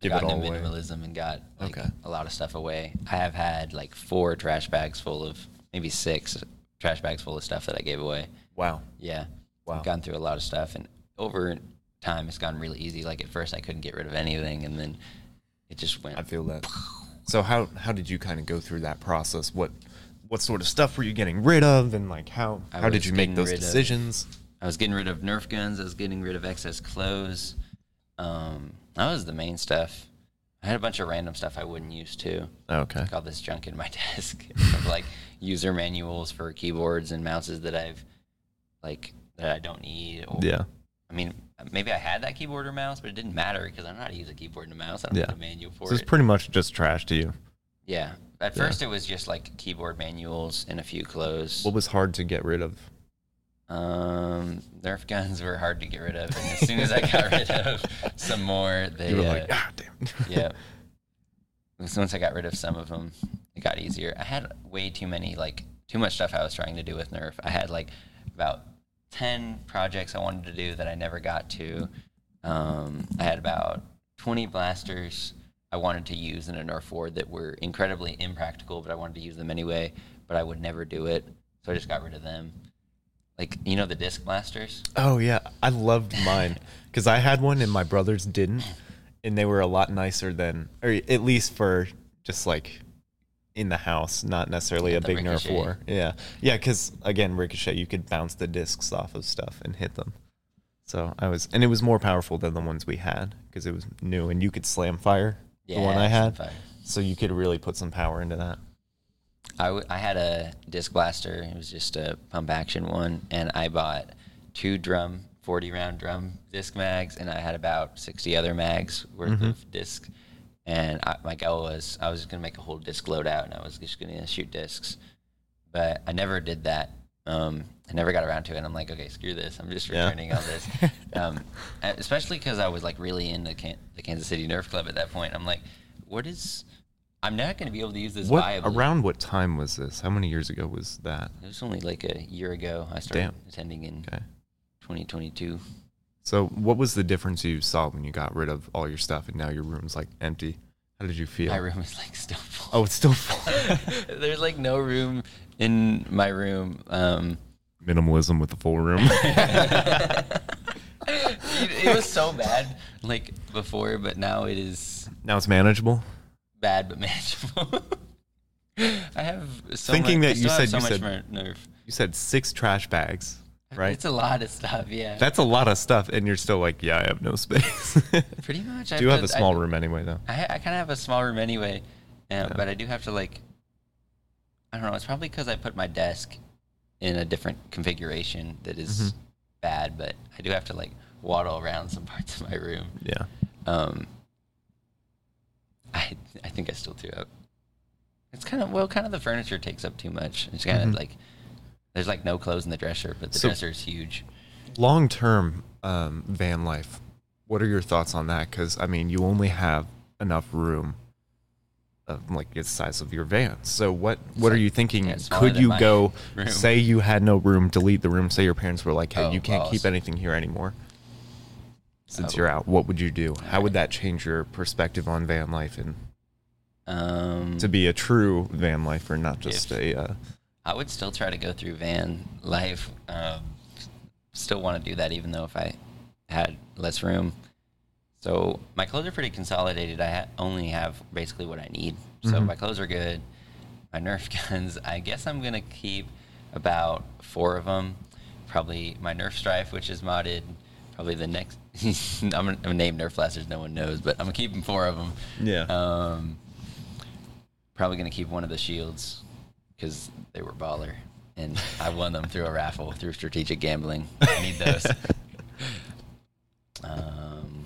give
got
it all
into
away?
minimalism and got like
Okay.
a lot of stuff away. I have had like four trash bags full of maybe six trash bags full of stuff that I gave away.
wow.
Yeah,
Wow.
I've gone through a lot of stuff, and over time it's gotten really easy. Like at first I couldn't get rid of anything, and then it just went.
I feel that. So how how did you kind of go through that process? What what sort of stuff were you getting rid of, and like how
I
how did you make those
rid of-
decisions?
I was getting rid of Nerf guns. I was getting rid of excess clothes. Um, that was the main stuff. I had a bunch of random stuff I wouldn't use too.
Okay.
Like all this junk in my desk, of like user manuals for keyboards and mouses that I've like that I don't need. Or,
Yeah.
I mean, maybe I had that keyboard or mouse, but it didn't matter because I don't know how to use a keyboard and a mouse. I don't
Yeah.
have a manual for
So it's pretty much just trash to you.
yeah. At
Yeah.
first, it was just like keyboard manuals and a few clothes.
What was hard to get rid of?
Um, Nerf guns were hard to get rid of, and as soon as I got rid of some more, they
You were
uh,
like, ah, damn.
yeah. So Once I got rid of some of them, it got easier. I had way too many, like too much stuff I was trying to do with Nerf. I had like about ten projects I wanted to do that I never got to. Um, I had about twenty blasters I wanted to use in a Nerf war that were incredibly impractical, but I wanted to use them anyway. But I would never do it, so I just got rid of them. Like you know the disc blasters.
Oh yeah, I loved mine because I had one and my brothers didn't, and they were a lot nicer than, or at least for just like in the house, not necessarily
Yeah,
a big Nerf war. Yeah, yeah, because again, ricochet, you could bounce the discs off of stuff and hit them. So I was, and it was more powerful than the ones we had because it was new, and you could slam fire. the one I had, so you could really put some power into that.
I, w- I had a disc blaster. It was just a pump action one, and I bought two drum, forty round drum disc mags, and I had about sixty other mags worth of disc. And I, my goal was I was gonna make a whole disc loadout, and I was just gonna shoot discs, but I never did that. Um, I never got around to it. I'm like, okay, screw this. I'm just
Yeah.
returning all this. um, especially because I was like really into Can- the Kansas City Nerf Club at that point. I'm like, what is? I'm not going to be able to use this
What
viably.
around what time was this? How many years ago was that?
It was only like a year ago. I started
Damn.
attending in
Okay.
2022.
So, what was the difference you saw when you got rid of all your stuff and now your room's like empty? How did you feel?
My room is like still full.
Oh, it's still full.
There's like no room in my room. Um,
Minimalism with a full room.
it, it was so bad like before, but now it is
now it's manageable.
Bad but manageable. I have so
Thinking
much,
that you said-
so
you
much
said-
more Nerf.
You said six trash bags, right?
It's a lot of stuff. Yeah,
That's a lot of stuff, and you're still like, yeah, I have no space.
pretty much. I
do have a
to- I-
small room anyway, though.
I, I kind of have a small room anyway, uh,
Yeah.
but I do have to like. I don't know. It's probably because I put my desk in a different configuration that is
Mhm.
bad, but I do have to like waddle around some parts of my room.
Yeah.
Um, I I think I still do up. It's kind of well, kind of the furniture takes up too much. It's kind of
Mhm.
like there's like no clothes in the dresser, but the
So-
dresser is huge.
Long term um, van life. What are your thoughts on that? Because I mean, you only have enough room, of, like the size of your van. So what what are you thinking?
yeah,
Could you go?
room.
Say you had no room, delete the room. Say your parents were like, "Hey,
Oh,
you can't keep anything here anymore." Since
Oh.
you're out, what would you do? How would that change your perspective on van life and
Um,
to be a true van lifer, not just
If-
a? Uh,
I would still try to go through van life. Um, still want to do that, even though if I had less room. So my clothes are pretty consolidated. I ha- only have basically what I need. So
Mhm.
my clothes are good. My Nerf guns, I guess I'm gonna keep about four of them. Probably my Nerf Strife, which is modded. Probably the next. I'm gonna, I'm gonna name Nerf blasters. No one knows, but I'm gonna keep four of them.
Yeah.
Um, probably gonna keep one of the shields because they were baller, and I won them through a raffle through strategic gambling. I need those. um,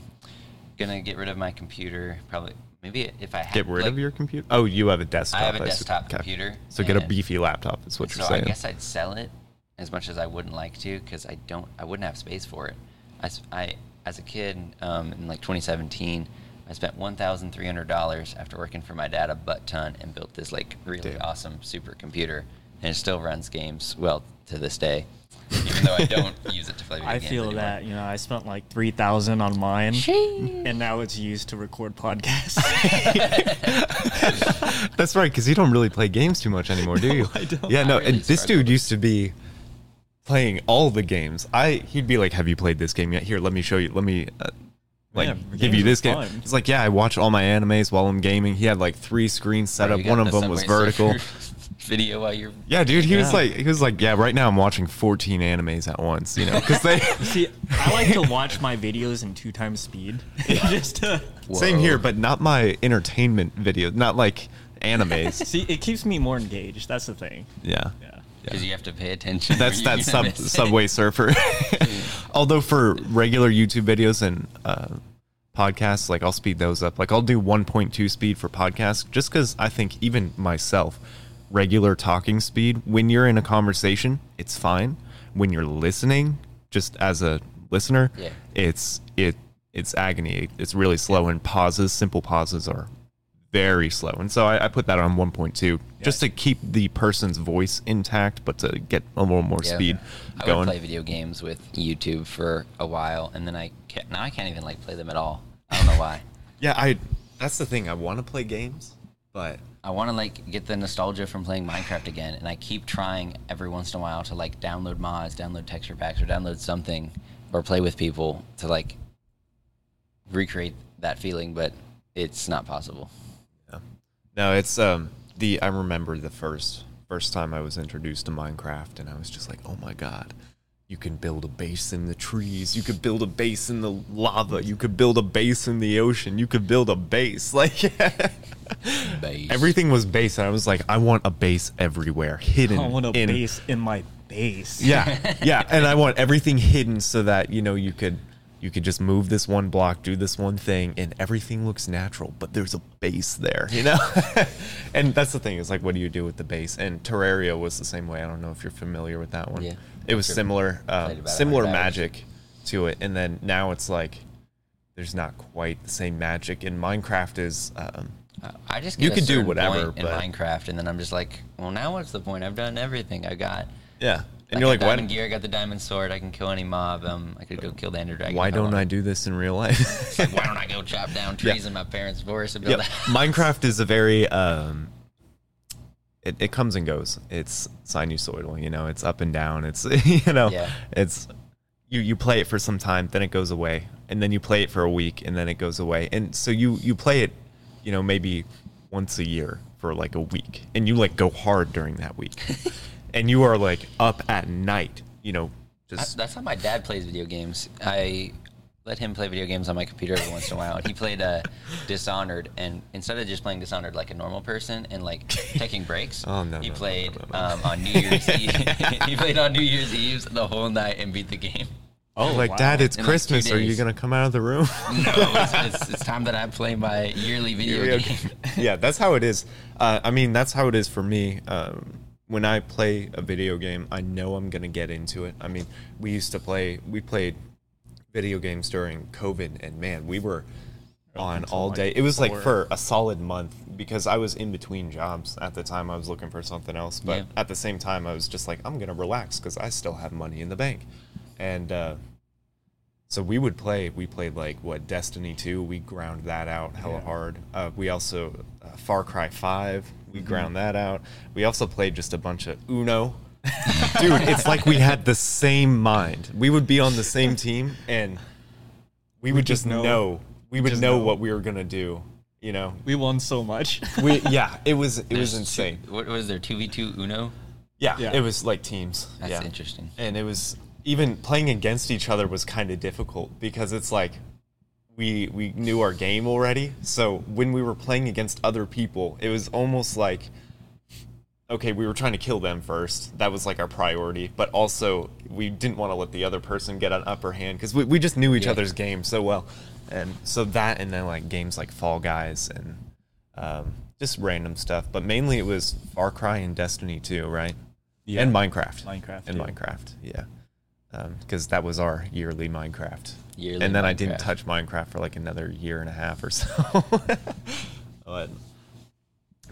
gonna get rid of my computer. Probably maybe if I had,
Get rid
like,
of your computer? Oh, you have a desktop.
I have a desktop
Okay.
computer.
So get a beefy laptop. Is what you're saying.
So I guess I'd sell it as much as I wouldn't like to because I don't. I wouldn't have space for it. I, s- I- as a kid um, in like 2017, I spent one thousand three hundred dollars after working for my dad a butt ton and built this like really
Damn.
awesome supercomputer, and it still runs games well to this day, even though I don't use it to play video
I
games
feel
anymore.
that you know I spent like three thousand on mine, and now it's used to record podcasts.
That's right, because you don't really play games too much anymore, do you?
I don't.
Yeah, no.
Really
and this dude used to be playing all the games. I he'd be like, "Have you played this game yet? Here, let me show you. Let me." Uh, like
Yeah,
give you this game.
fun.
He's like, yeah, I watch all my animes while I'm gaming. He had like three screens set up. One of them was vertical.
Video while you're
Yeah, dude, he was like, he was like, yeah, right now I'm watching 14 animes at once, you know, because they.
See, I like to watch my videos in two times speed, just to
Same here, but not my entertainment video, not like animes.
see. It keeps me more engaged. That's the thing.
yeah.
Yeah.
Because you have to pay attention.
That's that sub. Subway Surfer. Although for regular YouTube videos and uh, podcasts, like I'll speed those up. Like I'll do 1.2 speed for podcasts, just because I think even myself, regular talking speed when you're in a conversation, it's fine. when you're listening, just as a listener,
Yeah.
it's it it's agony. It's really slow, and pauses, simple pauses, are very slow. And so I, I put that on 1.2 just to keep the person's voice intact, but to get a little more
Yeah.
speed
I
going.
would play video games with YouTube for a while, and then I can't, now I can't even like play them at all. I don't know why.
Yeah, I. That's the thing. I want to play games, but
I want to like get the nostalgia from playing Minecraft again, and I keep trying every once in a while to like download mods, download texture packs, or download something, or play with people to like recreate that feeling, but it's not possible.
No, it's um the. I remember the first first time I was introduced to Minecraft, and I was just like, oh my god. You can build a base in the trees. You could build a base in the lava. You could build a base in the ocean. You could build a base. Like
Base.
everything was base, and I was like, I want a base everywhere, hidden.
I want a
in,
base in my base.
Yeah, yeah, and I want everything hidden so that you know you could you could just move this one block, do this one thing, and everything looks natural. But there's a base there, you know. and that's the thing is like, what do you do with the base? And Terraria was the same way. I don't know if you're familiar with that one.
Yeah.
it was
Sure.
similar, um, similar
100
magic to it, and then now it's like there's not quite the same magic. And Minecraft is. Um,
Uh, I just
You could do whatever,
in Minecraft, and then I'm just like, well, now what's the point? I've done everything. I got.
yeah, and
I
you're like, why?
gear. I got the diamond sword. I can kill any mob. Um, I could go kill the ender dragon.
Why don't
want.
I do this in real life?
Like, why don't I go chop down trees in my parents' forest and build
Yep. Minecraft is a very um it, it comes and goes. It's sinusoidal, you know, it's up and down. It's you know
Yeah.
it's you you play it for some time, then it goes away. And then you play it for a week and then it goes away. And so you you play it, you know, maybe once a year for like a week. And you like go hard during that week. and you are like up at night, you know,
That's,
just
that's how my dad plays video games. I let him play video games on my computer every once in a while. And he played uh, Dishonored, and instead of just playing Dishonored like a normal person and like taking breaks,
Oh, no,
he
no, no,
played
no, no, no.
Um, on New Year's Eve. he played on New Year's Eve the whole night and beat the game.
Oh,
like
wow.
dad, it's
In, like,
Christmas. Are you going to come out of the room?
No, it's, it's, it's time that I play my yearly video
Yeah,
game.
yeah, that's how it is. Uh, I mean, that's how it is for me. Um, when I play a video game, I know I'm gonna get into it. I mean, we used to play. We played video games during COVID, and man, we were on all
like,
day. It was like for a solid month because I was in between jobs at the time. I was looking for something else, but
Yeah.
at the same time, I was just like, I'm gonna relax because I still have money in the bank, and. Uh, so we would play. We played like what Destiny two. We ground that out hella
Yeah.
hard. Uh, we also uh, Far Cry five. We ground that out. We also played just a bunch of Uno. Dude, it's like we had the same mind. We would be on the same team, and we would just
just know-
know. We would know
know.
what we were gonna do. You know.
We won so much.
We yeah. It was it was insane.
Two, what was there? Two v two Uno.
Yeah,
Yeah.
It was like teams.
That's
yeah.
interesting.
and it was even playing against each other was kind of difficult because it's like we we knew our game already. So when we were playing against other people it was almost like okay we were trying to kill them first. That was like our priority. But also we didn't want to let the other person get an upper hand because we, we just knew each
Yeah.
other's game so well. And so that and then like games like fall guys and um, just random stuff. But mainly it was far cry and destiny 2 right?
Yeah.
and minecraft.
Minecraft,
and
yeah.
minecraft yeah because that was our yearly Minecraft.
Yearly
and then I didn't touch Minecraft for like another year and a half or so. but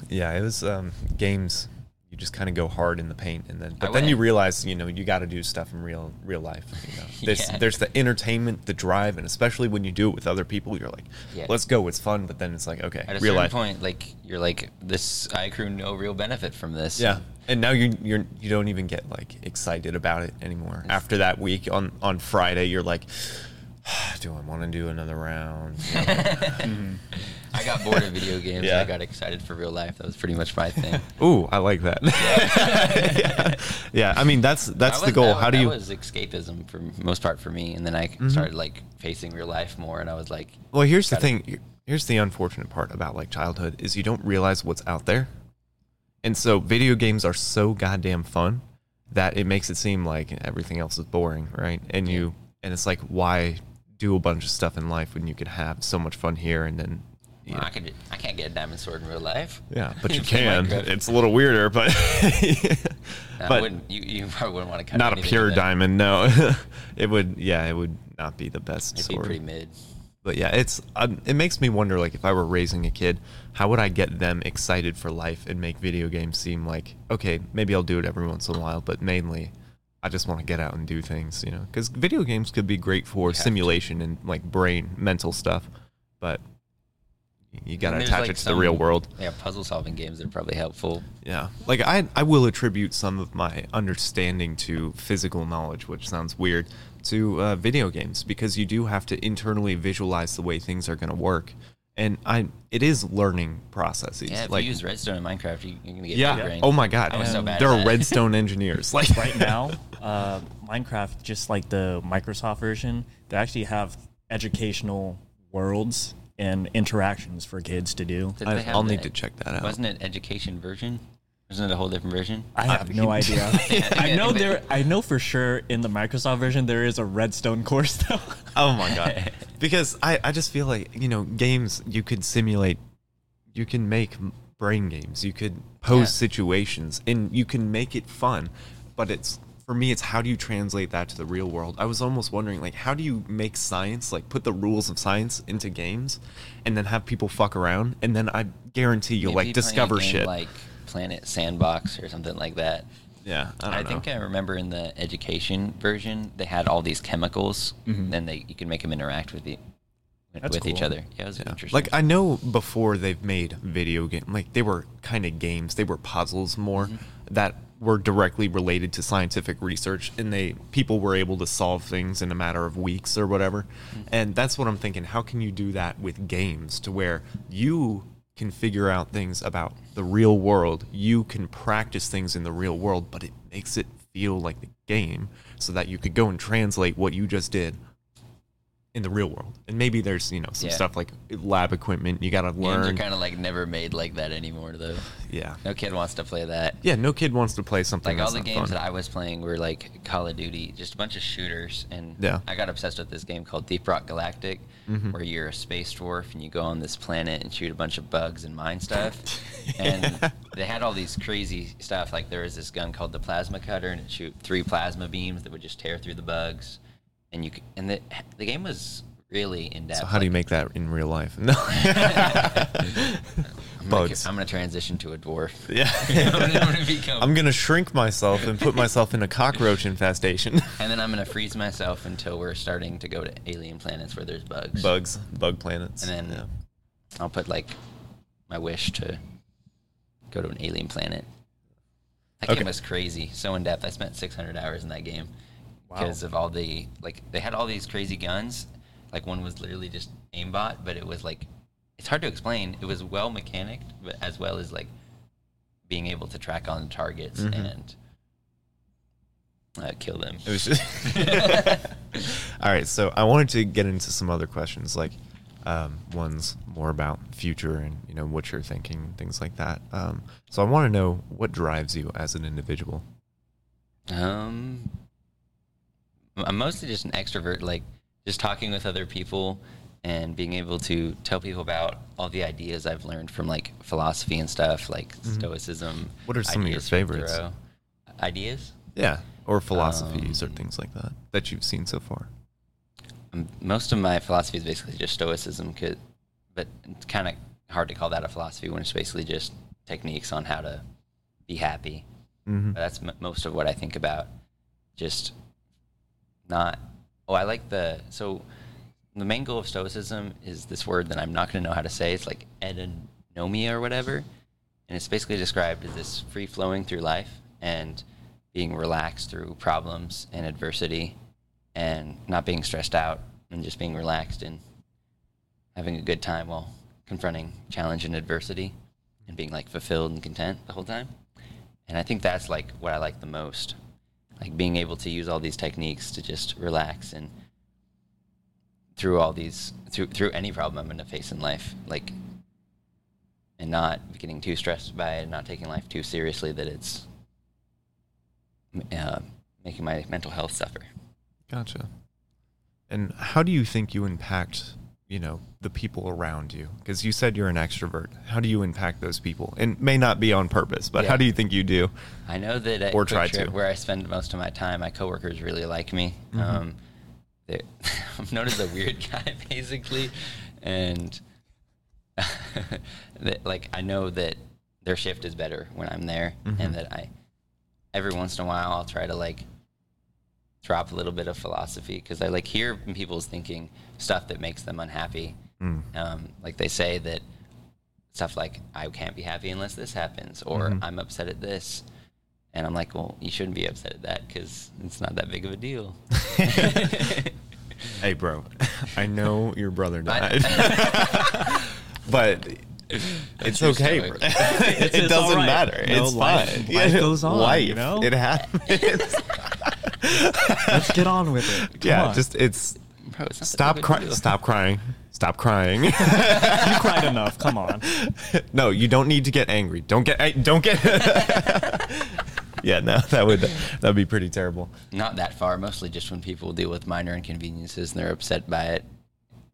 yeah, it was um, games. You just kind of go hard in the paint, and then but
I
then you realize you know you got to do stuff in real real life. You know, there's
Yeah.
there's the entertainment, the drive, and especially when you do it with other people, you're like,
Yeah.
let's go, it's fun. But then it's like, okay,
At a
real
certain
life.
point, like you're like this. I accrue no real benefit from this.
Yeah, and now you you're you don't even get like excited about it anymore. After that week on on Friday, you're like, do I want to do another round? You know?
I got bored of video games.
Yeah.
I got excited for real life. That was pretty much my thing.
Ooh, I like that. yeah. yeah, I mean that's that's
That
the goal.
That,
How do
that
you?
was escapism for most part for me, and then I mm-hmm. started like facing real life more, and I was like,
Well, here's the
Got
thing. Here's the unfortunate part about like childhood is you don't realize what's out there, and so video games are so goddamn fun that it makes it seem like everything else is boring, right? And you and it's like why do a bunch of stuff in life when you could have so much fun here and then
Well, I could. I can't get a diamond sword in real life.
Yeah, but you can. It's a little weirder, but
No, I
but
wouldn't, you, you probably wouldn't want to cut
not a pure diamond. No, it would. Yeah, it would not be the best
It'd be
sword.
pretty mid.
But yeah, it's um, it makes me wonder like if I were raising a kid, how would I get them excited for life and make video games seem like okay, maybe I'll do it every once in a while, but mainly I just want to get out and do things, you know, because video games could be great for
to.
simulation and like brain mental stuff, but you got to attach
like,
it to the real world.
Yeah, puzzle solving games are probably helpful.
Yeah. Like I I will attribute some of my understanding to physical knowledge, which sounds weird, to uh, video games because you do have to internally visualize the way things are going to work. And I it is learning processes.
Yeah, if
like
you use redstone in Minecraft, you, you're gonna get
yeah. Oh my god.
I was so bad they're
redstone engineers. Like
right now, uh, Minecraft, just like the Microsoft version, they actually have educational worlds and interactions for kids to do.
Did
I, I'll
the-
need to check that out.
Wasn't it education version? Wasn't it a whole different version?
I have no idea. I know there. I know for sure in the Microsoft version there is a Redstone course though.
Oh my god. because I, I just feel like, you know, games you could simulate you can make brain games. You could pose
Yeah.
situations and you can make it fun. But it's for me it's how do you translate that to the real world? I was almost wondering like how do you make science like put the rules of science into games and then have people fuck around and then I guarantee you'll
Maybe
like discover shit.
like Planet Sandbox or something like that.
yeah, I don't
I,
know.
think I remember in the education version they had all these chemicals, and they you can make them interact with the
That's
with each other. Yeah, it was
Yeah.
interesting.
Like I know before they've made video game like they were kind of games, they were puzzles more
Mm-hmm.
that were directly related to scientific research and they people were able to solve things in a matter of weeks or whatever.
Mm-hmm.
And that's what I'm thinking, how can you do that with games to where you can figure out things about the real world, you can practice things in the real world, but it makes it feel like the game so that you could go and translate what you just did in the real world. And maybe there's, you know, some
Yeah.
stuff like lab equipment you got to
Games
learn.
are kind of like never made like that anymore, though.
yeah.
No kid wants to play that.
Yeah, no kid wants to play something
Like all
that's
the
not
games
fun.
that I was playing were like Call of Duty, just a bunch of shooters, and
Yeah.
I got obsessed with this game called Deep Rock Galactic,
Mm-hmm.
where you're a space dwarf and you go on this planet and shoot a bunch of bugs and mine stuff. and they had all these crazy stuff. Like there was this gun called the Plasma Cutter, and it shoot three plasma beams that would just tear through the bugs. And you and the the game was really in depth.
so how do you make that in real life? No.
I'm gonna-
bugs.
I'm gonna transition to a dwarf.
yeah.
I'm gonna- gonna become-
I'm going to shrink myself and put myself in a cockroach infestation.
And then I'm gonna freeze myself until we're starting to go to alien planets where there's bugs.
Bugs, bug planets.
And then
yeah.
I'll put like my wish to go to an alien planet. That
Okay.
game was crazy, so in depth. I spent 600 hours in that game
Wow.
because of all the like they had all these crazy guns. Like one was literally just aimbot, but it was like it's hard to explain. It was well mechanicked, but as well as like being able to track on targets
Mhm.
and uh, kill them.
It was just All right, so I wanted to get into some other questions, like um, ones more about future and you know what you're thinking, things like that. Um, so I want to know what drives you as an individual.
Um, I'm mostly just an extrovert, like just talking with other people and being able to tell people about all the ideas I've learned from like philosophy and stuff, like Stoicism.
Mm-hmm. What are some of your favorites?
Thoreau. Ideas?
Yeah, or philosophies or
Um,
things like that that you've seen so far.
Um, most of my philosophy is basically just Stoicism, but it's kind of hard to call that a philosophy when it's basically just techniques on how to be happy.
Mm-hmm.
But that's m- most of what I think about. Just not. Oh, I like the. So the main goal of Stoicism is this word that I'm not going to know how to say. It's like eudaimonia or whatever. And it's basically described as this free flowing through life and being relaxed through problems and adversity and not being stressed out and just being relaxed and having a good time while confronting challenge and adversity and being like fulfilled and content the whole time. And I think that's like what I like the most. Like being able to use all these techniques to just relax and through all these through through any problem I'm gonna face in life. Like and not getting too stressed by it, not taking life too seriously that it's uh, making my mental health suffer.
Gotcha. And how do you think you impact you know the people around you? Because you said you're an extrovert. How do you impact those people? And may not be on purpose, but
Yeah.
how do you think you do?
I know that at
Or try
Trip,
to.
where I spend most of my time, my coworkers really like me.
Mm-hmm.
Um, I'm known as a weird guy, basically, and that, like I know that their shift is better when I'm there,
Mm-hmm.
and that I every once in a while I'll try to like drop a little bit of philosophy because I like hear people's thinking stuff that makes them unhappy.
Mm.
Um, like they say that stuff like I can't be happy unless this happens, or
Mhm.
I'm upset at this, and I'm like, well, you shouldn't be upset at that because it's not that big of a deal.
Hey, bro, I know your brother died, but it's
true
okay. bro.
It's-
it
it's
doesn't
all right.
matter.
No,
it's
life-
fine.
life goes on,
Life,
you know?
it happens.
Let's get on with it. Come
yeah,
on.
just it's
Bro, it's not
stop
big of a
crying. Stop crying. Stop crying.
you cried enough. Come on.
no, you don't need to get angry. Don't get. Don't get. yeah, no, that would that would be pretty terrible.
Not that far. Mostly just when people deal with minor inconveniences and they're upset by it,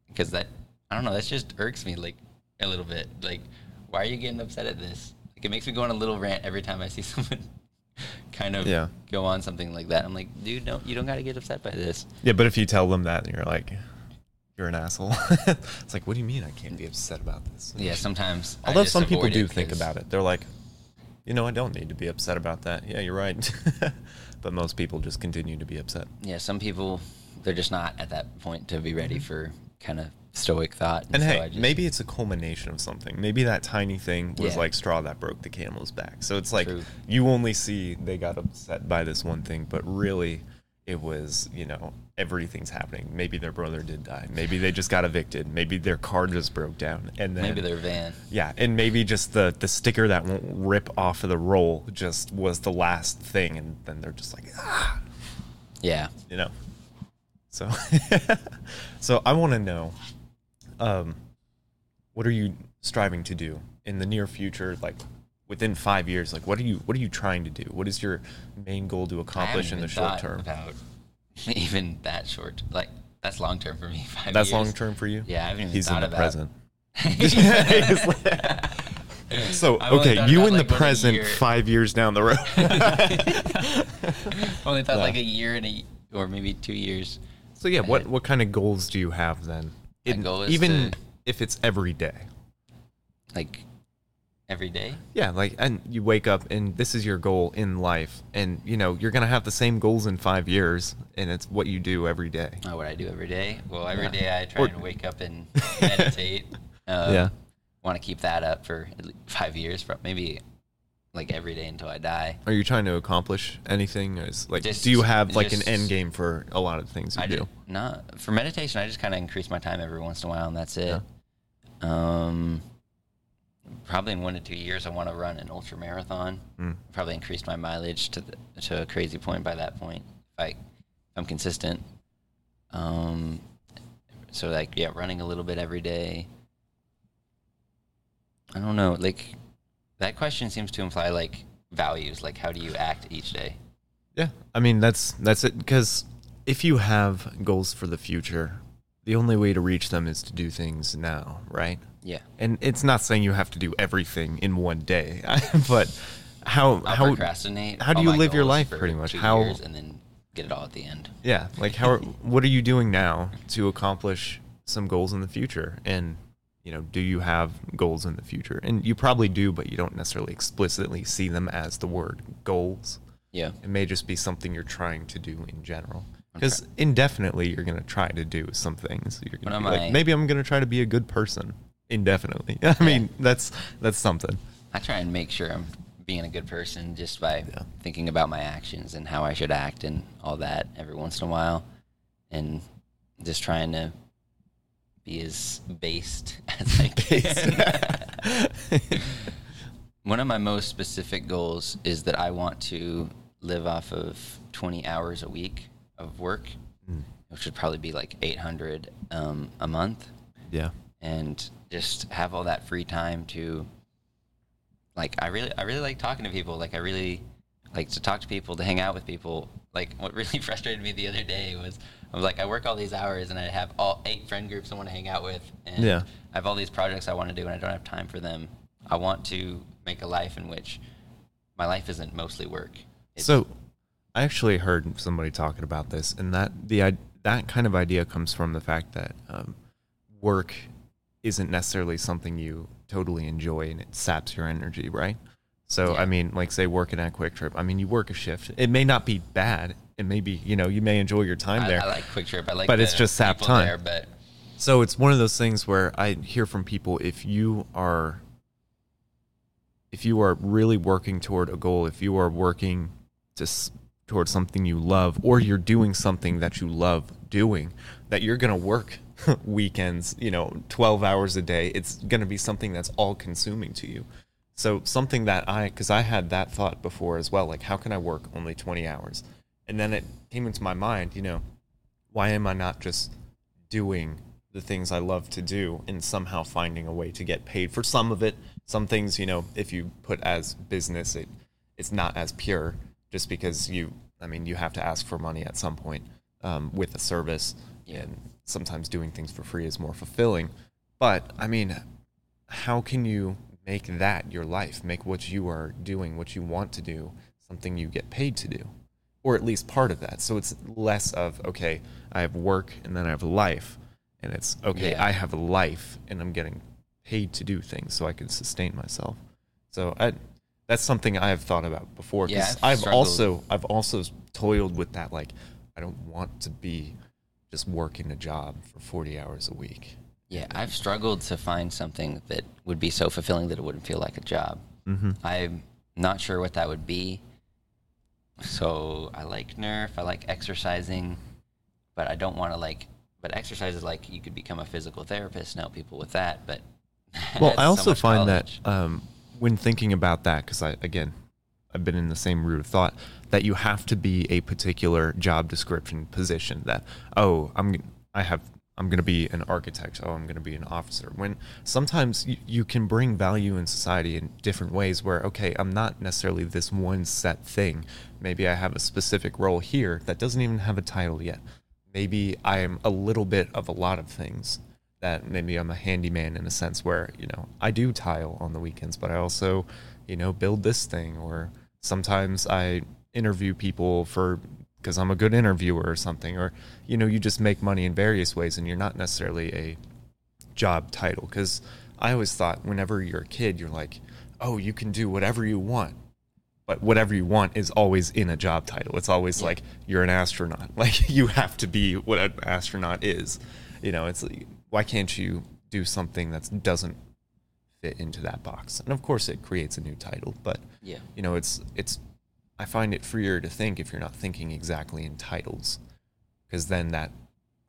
because that I don't know. That just irks me like a little bit. Like, why are you getting upset at this? Like, it makes me go on a little rant every time I see someone kind of
Yeah.
go on something like that. I'm like, dude, don't you don't got to get upset by this.
Yeah, but if you tell them that, and you're like, you're an asshole. it's like, what do you mean I can't be upset about this?
Yeah, sometimes. I
Although some people do think about it. They're like, you know, I don't need to be upset about that. Yeah, you're right. but most people just continue to be upset.
Yeah, some people they're just not at that point to be ready mm-hmm. for kind of stoic thought.
And
so
hey,
I just-
maybe it's a culmination of something. Maybe that tiny thing was
Yeah.
like straw that broke the camel's back. So it's like
True.
you only see they got upset by this one thing, but really it was, you know, everything's happening. Maybe their brother did die. Maybe they just got evicted. Maybe their car just broke down. And then
maybe their van.
Yeah, and maybe just the the sticker that won't rip off of the roll just was the last thing, and then they're just like, ah,
Yeah.
you know. So, so I want to know, um, what are you striving to do in the near future? Like within five years, like what are you what are you trying to do? What is your main goal to accomplish in the short term?
About even that short, like that's long term for me. Five
That's
years.
long term for you.
Yeah, I haven't even
He's in
thought
the
about-
present. So okay, you
about,
in the
like, a
present, five years down the road.
Only thought
Yeah.
like a year and a or maybe two years.
So yeah, what what kind of goals do you have then? In-
goal is
even
to-
if it's every day.
Like every day.
Yeah, like and you wake up and this is your goal in life and you know, you're going to have the same goals in 5 years and it's what you do every day.
Oh, what I do every day? Well, every
Yeah.
day I try
Or-
and wake up and meditate. Um,
Yeah.
Want to keep that up for at least five years, but maybe like every day until I die.
Are you trying to accomplish anything? Is, like
Just-
do you have like
just-
an end game for a lot of things you
I
do?
not for meditation. I just kind of increase my time every once in a while, and that's it. Um, probably in one to two years, I want to run an ultra marathon.
Mm.
Probably increase my mileage to the, to a crazy point by that point. If I'm consistent. Um, so like yeah, running a little bit every day. I don't know, like that question seems to imply like values, like how do you act each day?
Yeah, I mean that's that's it. Because if you have goals for the future, the only way to reach them is to do things now, right?
Yeah.
And it's not saying you have to do everything in one day, but how
I'll
how
procrastinate.
how do you live your life pretty much? How-
and then get it all at the end.
yeah, like how what are you doing now to accomplish some goals in the future? And you know, do you have goals in the future? And you probably do, but you don't necessarily explicitly see them as the word goals.
Yeah.
It may just be something you're trying to do in general. Because indefinitely, you're going to try to do some things. You're going to like, maybe I'm going to try to be a good person indefinitely. I mean, that's that's something.
I try and make sure I'm being a good person just by
Yeah.
thinking about my actions and how I should act and all that every once in a while, and just trying to be as based as I can. One of my most specific goals is that I want to live off of 20 hours a week of work, which would probably be like 800 um, a month.
Yeah.
and just have all that free time to like I really I really like talking to people. Like I really like to talk to people to hang out with people. Like what really frustrated me the other day was I'm like, I work all these hours and I have all eight friend groups I want to hang out with, and
Yeah.
I have all these projects I want to do, and I don't have time for them. I want to make a life in which my life isn't mostly work. It's,
So, I actually heard somebody talking about this, and that the that kind of idea comes from the fact that um, work isn't necessarily something you totally enjoy, and it saps your energy, right? So,
Yeah.
I mean, like say working at QuikTrip, I mean, you work a shift. It may not be bad. It may be, you know, you may enjoy your time
I,
there.
I like QuikTrip. I like,
But it's just sap time.
There, but
So it's one of those things where I hear from people if you are if you are really working toward a goal, if you are working to s- towards something you love or you're doing something that you love doing, that you're going to work weekends, you know, 12 hours a day. It's going to be something that's all consuming to you. So something that I cuz I had that thought before as well, like how can I work only 20 hours? And then it came into my mind, you know, why am I not just doing the things I love to do and somehow finding a way to get paid for some of it? Some things, you know, if you put as business, it it's not as pure just because you, I mean, you have to ask for money at some point um, with a service, and sometimes doing things for free is more fulfilling. But I mean, how can you make that your life? Make what you are doing, what you want to do, something you get paid to do, or at least part of that. So it's less of okay, I have work and then I have life, and it's okay,
Yeah.
I have a life and I'm getting paid to do things so I can sustain myself. So I, that's something I have thought about before.
Yeah, I've
I've also I've also toiled with that. Like, I don't want to be just working a job for 40 hours a week.
Yeah, I've struggled to find something that would be so fulfilling that it wouldn't feel like a job.
Mm-hmm.
I'm not sure what that would be. So I like Nerf. I like exercising, but I don't want to like. But exercise is like you could become a physical therapist and help people with that. But
Well, I also
much
find that um, when thinking about that, because I again, I've been in the same route of thought that you have to be a particular job description position. That oh, I'm I have I'm going to be an architect. Oh, I'm going to be an officer. When sometimes you, you can bring value in society in different ways. Where okay, I'm not necessarily this one set thing. Maybe I have a specific role here that doesn't even have a title yet. Maybe I am a little bit of a lot of things that maybe I'm a handyman in a sense where, you know, I do tile on the weekends, but I also, you know, build this thing or sometimes I interview people for because I'm a good interviewer or something or you know, you just make money in various ways and you're not necessarily a job title cuz I always thought whenever you're a kid you're like, "Oh, you can do whatever you want." But whatever you want is always in a job title. It's always like you're an astronaut. Like you have to be what an astronaut is. You know, it's like, why can't you do something that doesn't fit into that box? And of course, it creates a new title. But
Yeah.
you know, it's it's. I find it freer to think if you're not thinking exactly in titles, because then that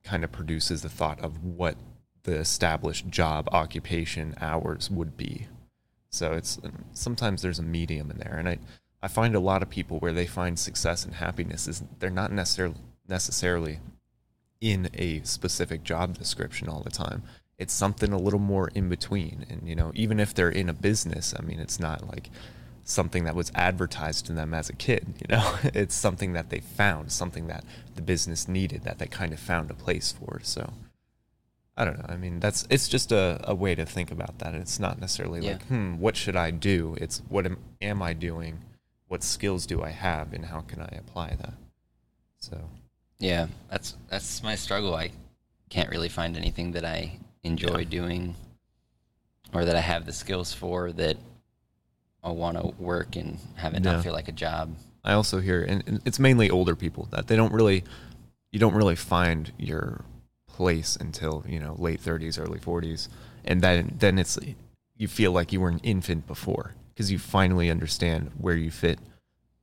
kind of produces the thought of what the established job, occupation, hours would be. So it's um, sometimes there's a medium in there, and I I find a lot of people where they find success and happiness is they're not necessarily necessarily in a specific job description all the time. It's something a little more in between, and you know, even if they're in a business, I mean, it's not like something that was advertised to them as a kid. You know, it's something that they found, something that the business needed, that they kind of found a place for. So. I don't know. I mean, that's it's just a, a way to think about that. It's not necessarily
Yeah.
like, hmm, what should I do? It's what am, am I doing? What skills do I have, and how can I apply that? So,
Yeah, that's that's my struggle. I can't really find anything that I enjoy
Yeah.
doing or that I have the skills for that want to work and have it not feel like a job.
I also hear, and and it's mainly older people that they don't really, you don't really find your place until you know late thirties, early forties, and then then it's you feel like you were an infant before because you finally understand where you fit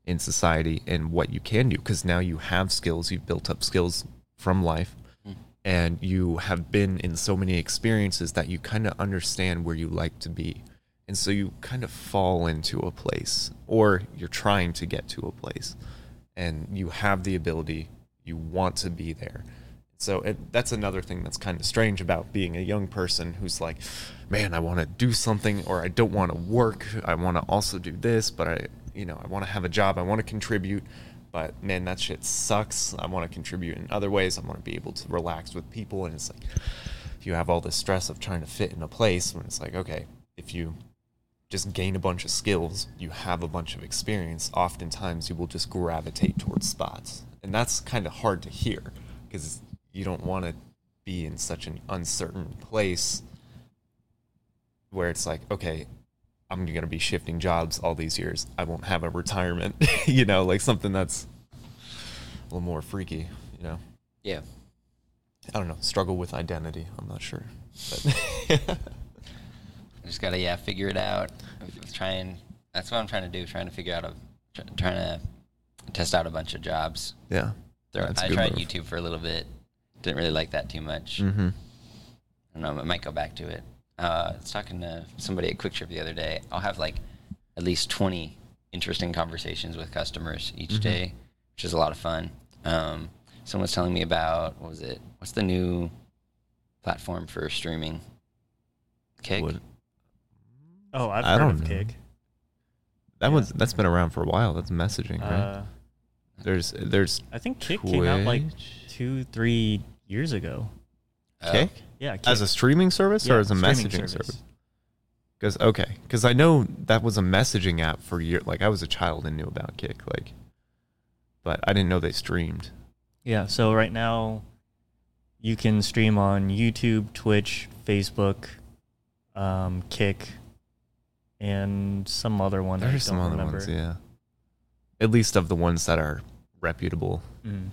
in society and what you can do because now you have skills, you've built up skills from life, mm. and you have been in so many experiences that you kind of understand where you like to be. And so you kind of fall into a place, or you're trying to get to a place, and you have the ability, you want to be there. So it, that's another thing that's kind of strange about being a young person who's like, man, I want to do something, or I don't want to work. I want to also do this, but I, you know, I want to have a job. I want to contribute, but man, that shit sucks. I want to contribute in other ways. I want to be able to relax with people, and it's like you have all this stress of trying to fit in a place when it's like, okay, if you just gain a bunch of skills, you have a bunch of experience, oftentimes you will just gravitate towards spots. And that's kind of hard to hear because you don't want to be in such an uncertain place where it's like, okay, I'm going to be shifting jobs all these years. I won't have a retirement, you know, like something that's a little more freaky, you know.
Yeah.
I don't know, struggle with identity. I'm not sure. But
just gotta yeah figure it out. Trying that's what I'm trying to do. Trying to figure out a try- trying to test out a bunch of jobs.
yeah. A
I tried
move.
YouTube for a little bit. Didn't really like that too much.
Mm-hmm.
I don't know. I might go back to it. Uh, I was talking to somebody at QuikTrip the other day. I'll have like at least 20 interesting conversations with customers each
Mhm.
day, which is a lot of fun. Um, someone was telling me about what was it? What's the new platform for streaming? Kick.
Would-
Oh, I've
I
heard
don't
of
know.
Kick.
That
Yeah.
one's that's been around for a while. That's messaging, right?
Uh,
there's there's
I think Kick came out like
Twitch.
two, three years ago.
Kick
Yeah, Kick.
as a streaming service
Yeah,
or as a
streaming
messaging service? Because okay, because I know that was a messaging app for years. Like I was a child and knew about Kick, like, but I didn't know they streamed.
Yeah, so right now you can stream on YouTube, Twitch, Facebook, um, Kick, and some other one. I
There's some other
remember.
ones, yeah. At least of the ones that are reputable.
Mm.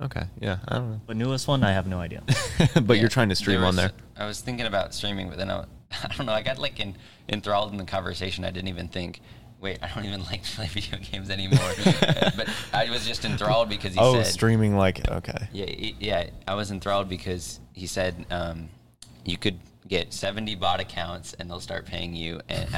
Okay, yeah, I don't know.
But newest one, I have no idea.
but
Yeah,
you're trying to stream
there
on there.
I was thinking about streaming, but then I, I don't know. I got like in, enthralled in the conversation. I didn't even think. Wait, I don't even like to play video games anymore. but I was just enthralled because he
oh,
said.
Oh, streaming like okay.
Yeah, yeah. I was enthralled because he said um, you could get 70 bot accounts and they'll start paying you, and,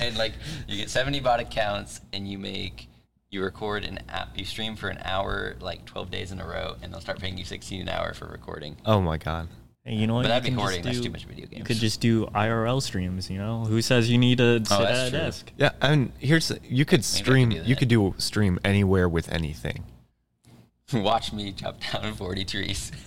and like you get 70 bot accounts and you make you record an app, you stream for an hour like 12 days in a row, and they'll start paying you 16 an hour for recording.
Oh my god.
And you know what?
But that'd be
can
hoarding.
just
That's too much video games.
You could just do IRL streams. You know, who says you need to oh, sit
Oh, that's
at a
true.
desk?
Yeah, and here's you could stream.
do
you could do stream anywhere with anything.
Watch me chop down 40 trees.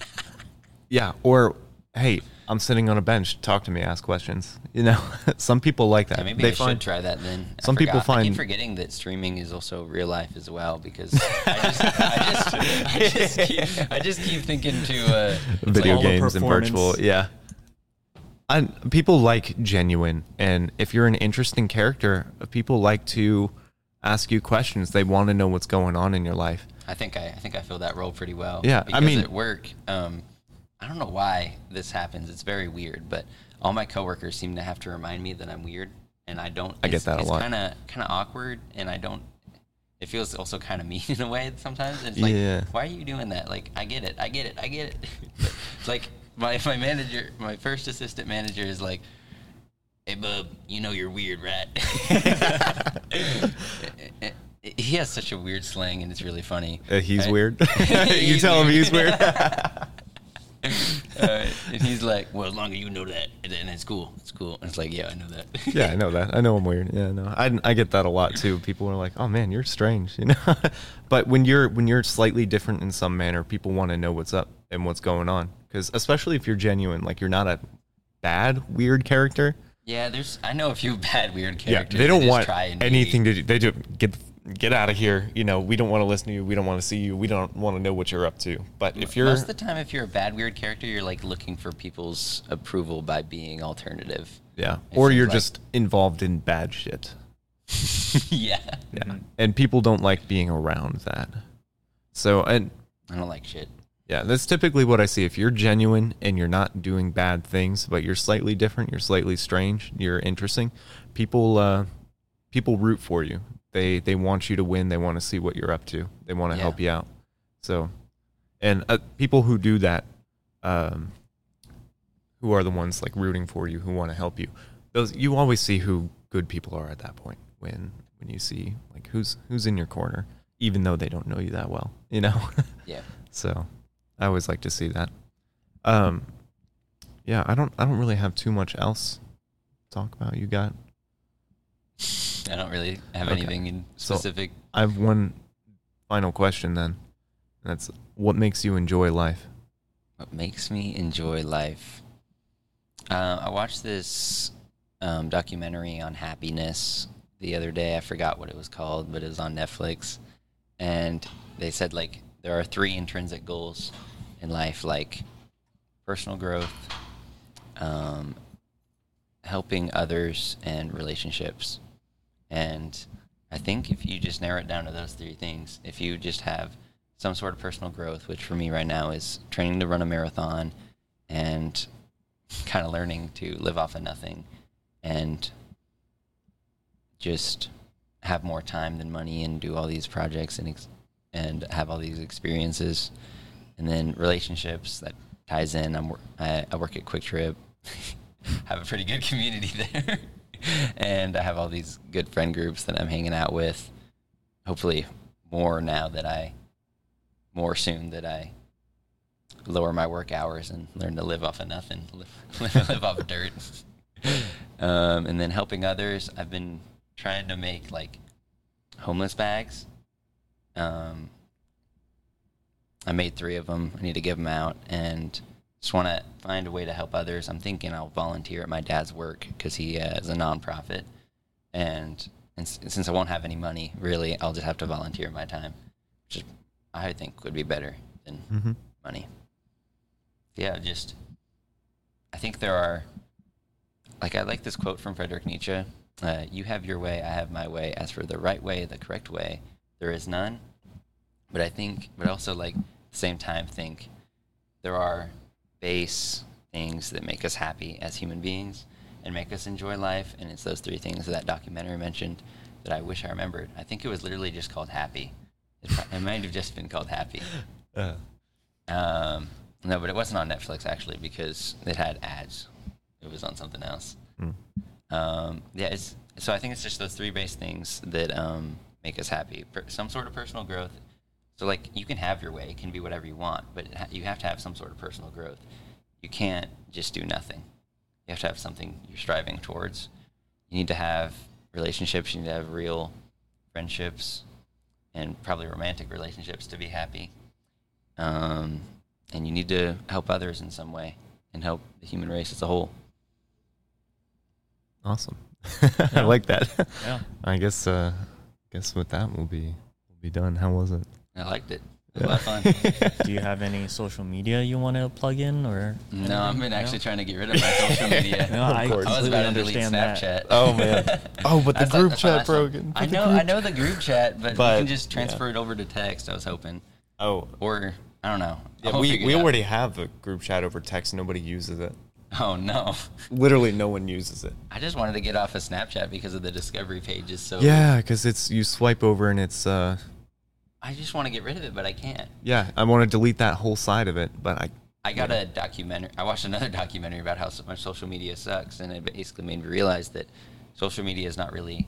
Yeah, or hey, I'm sitting on a bench. Talk to me. Ask questions. You know, some people like that.
Yeah, maybe
they
I
find
should try that then. I
Some people
forgot- I
find-
keep forgetting that streaming is also real life as well because I just, I just, I just, keep, I just keep thinking to uh,
video
the
games and virtual. Yeah. And people like genuine, and if you're an interesting character, people like to ask you questions. They want to know what's going on in your life.
I think I, I think I feel that role pretty well.
Yeah, I mean-
at work, um, I don't know why this happens. It's very weird, but all my coworkers seem to have to remind me that I'm weird, and I don't.
I get that a
it's
lot.
Kind of, kind of awkward, and I don't. It feels also kind of mean in a way sometimes. It's like,
Yeah.
why are you doing that? Like, I get it, I get it, I get it. It's like my my manager, my first assistant manager is like, "Hey, bub, you know you're weird, right?" he has such a weird slang, and it's really funny.
Uh, he's
I-
weird. you tell him he's weird.
uh, and he's like, "Well, as long as you know that, then it's cool. It's cool." And it's like, "Yeah, I know that."
yeah, I know that. I know I'm weird. Yeah, no, I, I get that a lot too. People are like, "Oh man, you're strange," you know. but when you're when you're slightly different in some manner, people want to know what's up and what's going on. Because especially if you're genuine, like you're not a bad weird character.
Yeah, there's. I know a few bad, weird characters.
Yeah,
they
don't
just
want
try and be-
anything to do. They do get get out of here. You know, we don't want to listen to you. We don't want to see you. We don't want to know what you're up to. But if you're
Most of the time, if you're a bad, weird character, you're like looking for people's approval by being alternative.
yeah,
it
or you're
like-
just involved in bad shit.
yeah.
Yeah, and people don't like being around that. So and
I don't like shit.
Yeah, that's typically what I see. If you're genuine and you're not doing bad things, but you're slightly different, you're slightly strange, you're interesting, people uh, people root for you. They they want you to win. They want to see what you're up to. They want to
Yeah.
help you out. So, and uh, people who do that, um, who are the ones like rooting for you, who want to help you. Those you always see who good people are at that point when when you see like who's who's in your corner, even though they don't know you that well. You know.
Yeah.
So I always like to see that. Um, yeah, I don't I don't really have too much else to talk about. You got
I don't really have
Okay.
anything in
So-
specific.
I have one final question then. And That's what makes you enjoy life?
What makes me enjoy life? Uh, I watched this um, documentary on happiness the other day. I forgot what it was called, but it was on Netflix. And they said, like, there are three intrinsic goals in life, like personal growth, um, helping others, and relationships. And I think if you just narrow it down to those three things, if you just have some sort of personal growth, which for me right now is training to run a marathon and kind of learning to live off of nothing and just have more time than money and do all these projects and ex- and have all these experiences and then relationships that ties in. I'm I, I work at QuikTrip. Have a pretty good community there and I have all these good friend groups that I'm hanging out with hopefully more now that I more soon that I lower my work hours and learn to live off of nothing, live, live off of dirt. Um, and then helping others, I've been trying to make like homeless bags. Um, I made three of them. I need to give them out and just want to find a way to help others. I'm thinking I'll volunteer at my dad's work because he uh, is a nonprofit, and, and s- since I won't have any money, really, I'll just have to volunteer my time, which is, I think would be better than
Mm-hmm.
money. Yeah, just I think there are like I like this quote from Friedrich Nietzsche. Uh, you have your way, I have my way. As for the right way, the correct way, there is none. But I think, but also like at the same time, think there are base things that make us happy as human beings and make us enjoy life. And it's those three things that, that documentary mentioned that I wish I remembered. I think it was literally just called Happy. It, it might have just been called Happy.
Uh,
Um, no, but it wasn't on Netflix actually because it had ads. It was on something else.
mm.
Um, yeah, it's so I think it's just those three base things that um, make us happy. Per, some sort of personal growth. So like you can have your way, it can be whatever you want, but it ha- you have to have some sort of personal growth. You can't just do nothing. You have to have something you're striving towards. You need to have relationships. You need to have real friendships, and probably romantic relationships to be happy um, and you need to help others in some way and help the human race as a whole.
Awesome.
Yeah.
I like that.
Yeah.
I guess. Uh, guess with that we'll be we'll be done. How was it?
I liked it. It was a lot of fun.
Do you have any social media you want to plug in or?
No, I've been
No?
actually trying to get rid of my social media.
No, I
course.
I was
completely
about to delete
understand that.
Oh, man. Oh, but the group
that's
chat
last
broken.
I
But the
know, I know the group chat, but,
But,
you can just
yeah.
transfer it over to text. I was hoping,
Oh,
or I don't know.
yeah, we we
it out.
already have a group chat over text. Nobody uses it.
Oh no!
Literally, no one uses it.
I just wanted to get off of Snapchat because of the discovery pages. So
Yeah, because it's you swipe over and it's uh
I just want to get rid of it, but I can't.
yeah. I want to delete that whole side of it, but I
I got a documentary. I watched another documentary about how much social media sucks, and it basically made me realize that social media is not really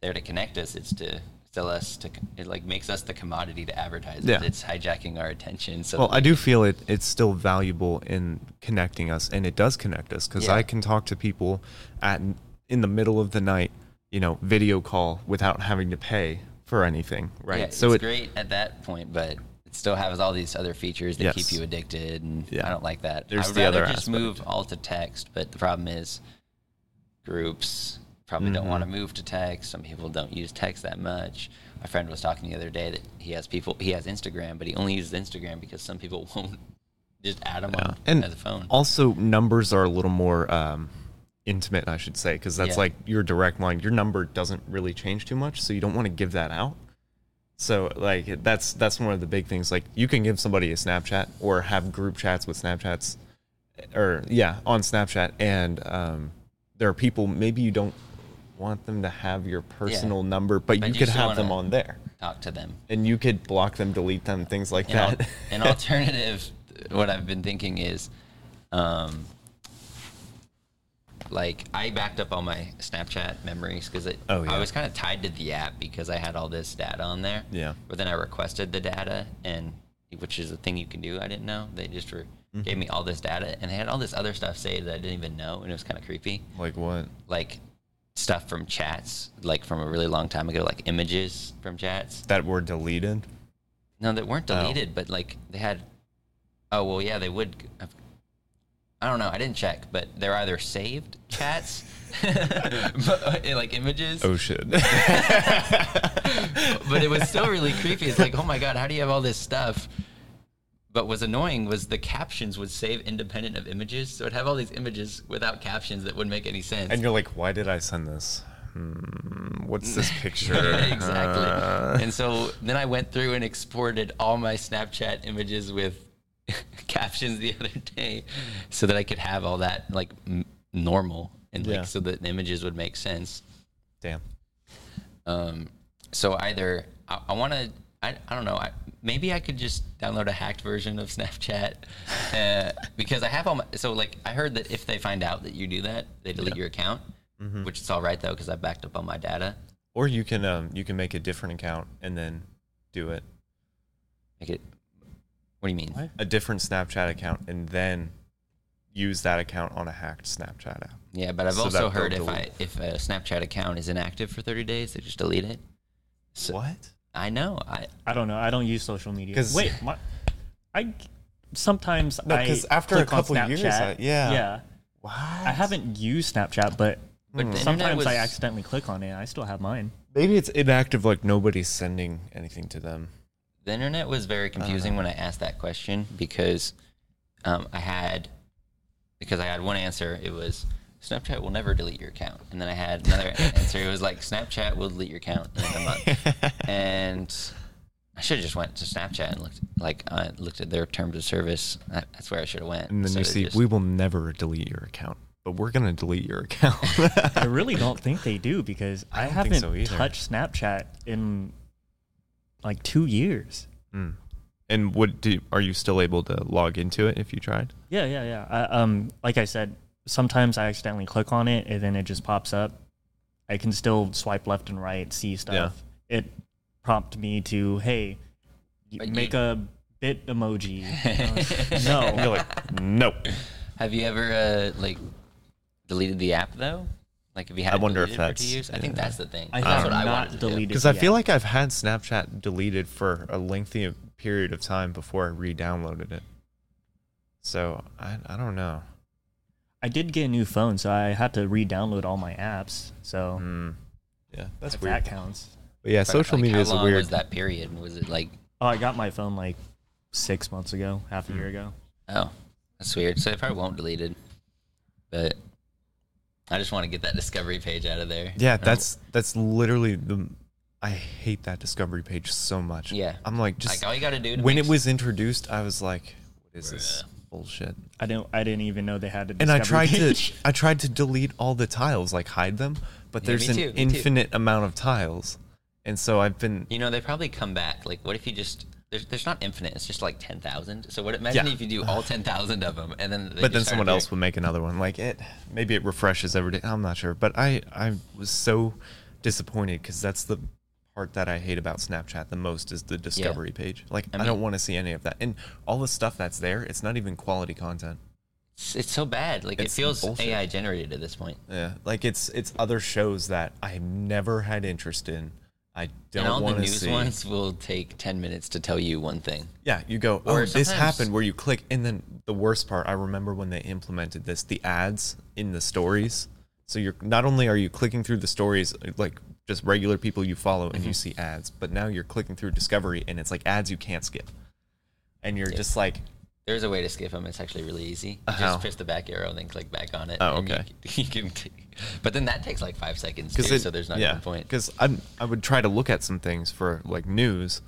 there to connect us. It's to sell us. To it like makes us the commodity to advertise.
Yeah.
It's hijacking our attention. So
well, I do feel it. It's still valuable in connecting us, and it does connect us because
Yeah.
I can talk to people at in the middle of the night, you know, video call without having to pay for anything, right?
Yeah,
so
it's
it
great at that point, but it still has all these other features that
Yes.
keep you addicted, and
Yeah.
I don't like that.
There's
I would
the
rather
other
just
aspect.
move all to text, but the problem is groups probably don't
Mhm.
want to move to text. Some people don't use text that much. My friend was talking the other day that he has people he has Instagram, but he only uses Instagram because some people won't just add him
Yeah.
on
and
as a phone.
also numbers are a little more um, intimate, I should say, because that's
Yeah.
like your direct line. Your number doesn't really change too much, so you don't want to give that out. So like that's that's one of the big things. Like you can give somebody a Snapchat or have group chats with Snapchats, or yeah, on Snapchat, and um, there are people maybe you don't want them to have your personal number, but,
But
you
you
could have them on there,
Talk to them.
and you could block them, delete them, things like
an, al-
that.
an alternative what i've been thinking is um, like i backed up all my snapchat memories because
Oh, yeah.
i was kind of tied to the app because i had all this data on there
Yeah.
but then i requested the data and which is a thing you can do i didn't know they just were,
Mm-hmm.
gave me all this data and they had all this other stuff saved that i didn't even know and it was kind of creepy
like what?
like stuff from chats, like from a really long time ago, like images from chats.
That were deleted.
No, that weren't
Oh.
deleted, but like they had. Oh well, yeah, they would. I don't know. I didn't check, but they're either saved chats, but, uh, like images.
Oh shit.
but it was still really creepy. It's like, oh my god, how do you have all this stuff? But what's annoying was the captions would save independent of images, so it'd have all these images without captions that wouldn't make any sense.
and you're like, why did I send this? Hmm, what's this picture?
exactly.
Uh,
and so then I went through and exported all my Snapchat images with captions the other day, so that I could have all that like m- normal and like
Yeah.
so that the images would make sense.
damn.
Um, so either I, I want to, I, I don't know, I, maybe I could just download a hacked version of Snapchat uh, because I have all my. So like I heard that if they find out that you do that, they delete your account, which is all right though because I backed up all my data.
Or you can um you can make a different account and then do it.
Make it. What do you mean?
What?
A different Snapchat account and then use that account on a hacked Snapchat app.
Yeah, but I've
So
also heard if I if a Snapchat account is inactive for 30 days, they just delete it. So,
what?
I know. I
I don't know. I don't use social media.
'Cause-
Wait, my, I sometimes
No,
I
'cause after a
click on
couple years,
Snapchat.
I- yeah.
yeah.
What?
I haven't used Snapchat, but
but the
sometimes
was,
I accidentally click on it. I still have mine.
Maybe it's inactive, like nobody's sending anything to them.
The internet was very confusing
Uh-huh.
when I asked that question because um, I had because I had one answer. It was Snapchat will never delete your account, and then I had another answer. It was like Snapchat will delete your account in a month, and I should have just went to Snapchat and looked like I looked at their terms of service. That- That's where I should have went.
And then you see,
just-
we will never delete your account, but we're gonna delete your account.
I really don't think they do because I,
I
haven't
so
touched Snapchat in like two years.
Mm. And what do are you still able to log into it if you tried?
Yeah, yeah, yeah. I, um, like I said, sometimes I accidentally click on it and then it just pops up. I can still swipe left and right, see stuff. It prompted me to, hey, y-
But
make
you-
a Bitmoji. no,
And you're like, nope.
Have you ever uh, like deleted the app though? Like, have you had?
I wonder if
deleted for two
that's-
years? I think
yeah.
that's the thing.
I
that's
have
what I
not
wanted to do.
deleted
Because I feel like I've had Snapchat deleted for a lengthy period of time before I re-downloaded it. So I I don't know.
I did get a new phone, so I had to re-download all my apps. So
Mm. Yeah, that's
if
weird.
that counts.
But yeah,
But,
social
like,
media
how
is a weird.
Was that period? Was it like?
Oh, I got my phone like six months ago, half a
Hmm.
year ago.
Oh, that's weird. So they probably won't delete it. But I just want to get that discovery page out of there.
Yeah, that's that's literally the. I hate that discovery page so much.
Yeah.
I'm like just
like all you got to do. To
when
make
it was introduced, I was like, "What is this bullshit?"
I didn't. I didn't even know they had a.
And I tried
page.
to I tried to delete all the tiles, like hide them, but
Yeah,
there's
me
an
too, me too.
infinite amount of tiles, and so I've been.
You know, they probably come back. Like, what if you just there's, there's not infinite. It's just like ten thousand. So what? Imagine
Yeah.
if you do all ten thousand of them, and then they
but then
just start
someone
doing-
else would make another one. Like it, maybe it refreshes every day. I'm not sure, but I I was so disappointed because that's the part that I hate about Snapchat the most is the discovery page. Like I,
I
don't
mean-
want to see any of that, and all the stuff that's there, it's not even quality content.
It's, it's so bad. Like
It's
it feels
bullshit.
AI generated at this point.
Yeah, like it's it's other shows that I never had interest in. I
and
don't
all the news
see.
ones will take ten minutes to tell you one thing.
Yeah, you go,
Or
oh, this happened where you click, and then the worst part, I remember when they implemented this, the ads in the stories. So you're not only are you clicking through the stories like just regular people you follow, and
Mm-hmm.
you see ads, but now you're clicking through Discovery, and it's like ads you can't skip, and you're
Yeah.
just like,
There's a way to skip them. It's actually really easy.
Uh, how?
just press the back arrow and then click back on it.
Oh,
and you-
okay.
You, can, but then that takes like five seconds too.
because
so there's not
yeah,
even a point.
Because I I would try to look at some things for like news,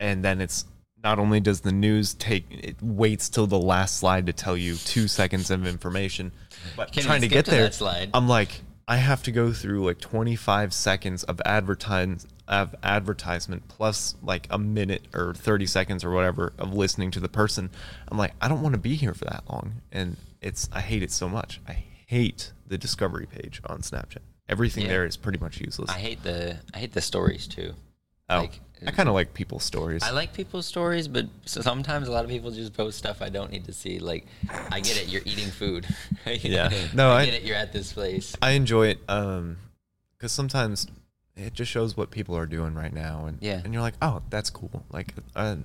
and then it's not only does the news take it waits till the last slide to tell you two seconds of information, but trying to get
to
there,
that slide.
I'm like I have to go through like 25 seconds of advertise of advertisement plus like a minute or 30 seconds or whatever of listening to the person. I'm like I don't want to be here for that long, and it's I hate it so much. I hate the discovery page on Snapchat. Everything
Yeah.
there is pretty much useless.
I hate the I hate the stories too.
oh,
like-
I kind of like people's stories.
I like people's stories, but sometimes a lot of people just post stuff I don't need to see. Like, I get it, you're eating food.
Yeah. No,
I,
I-
get it, you're at this place.
I enjoy it. Um, because sometimes it just shows what people are doing right now, and
Yeah.
and you're like, oh, that's cool. Like, uh,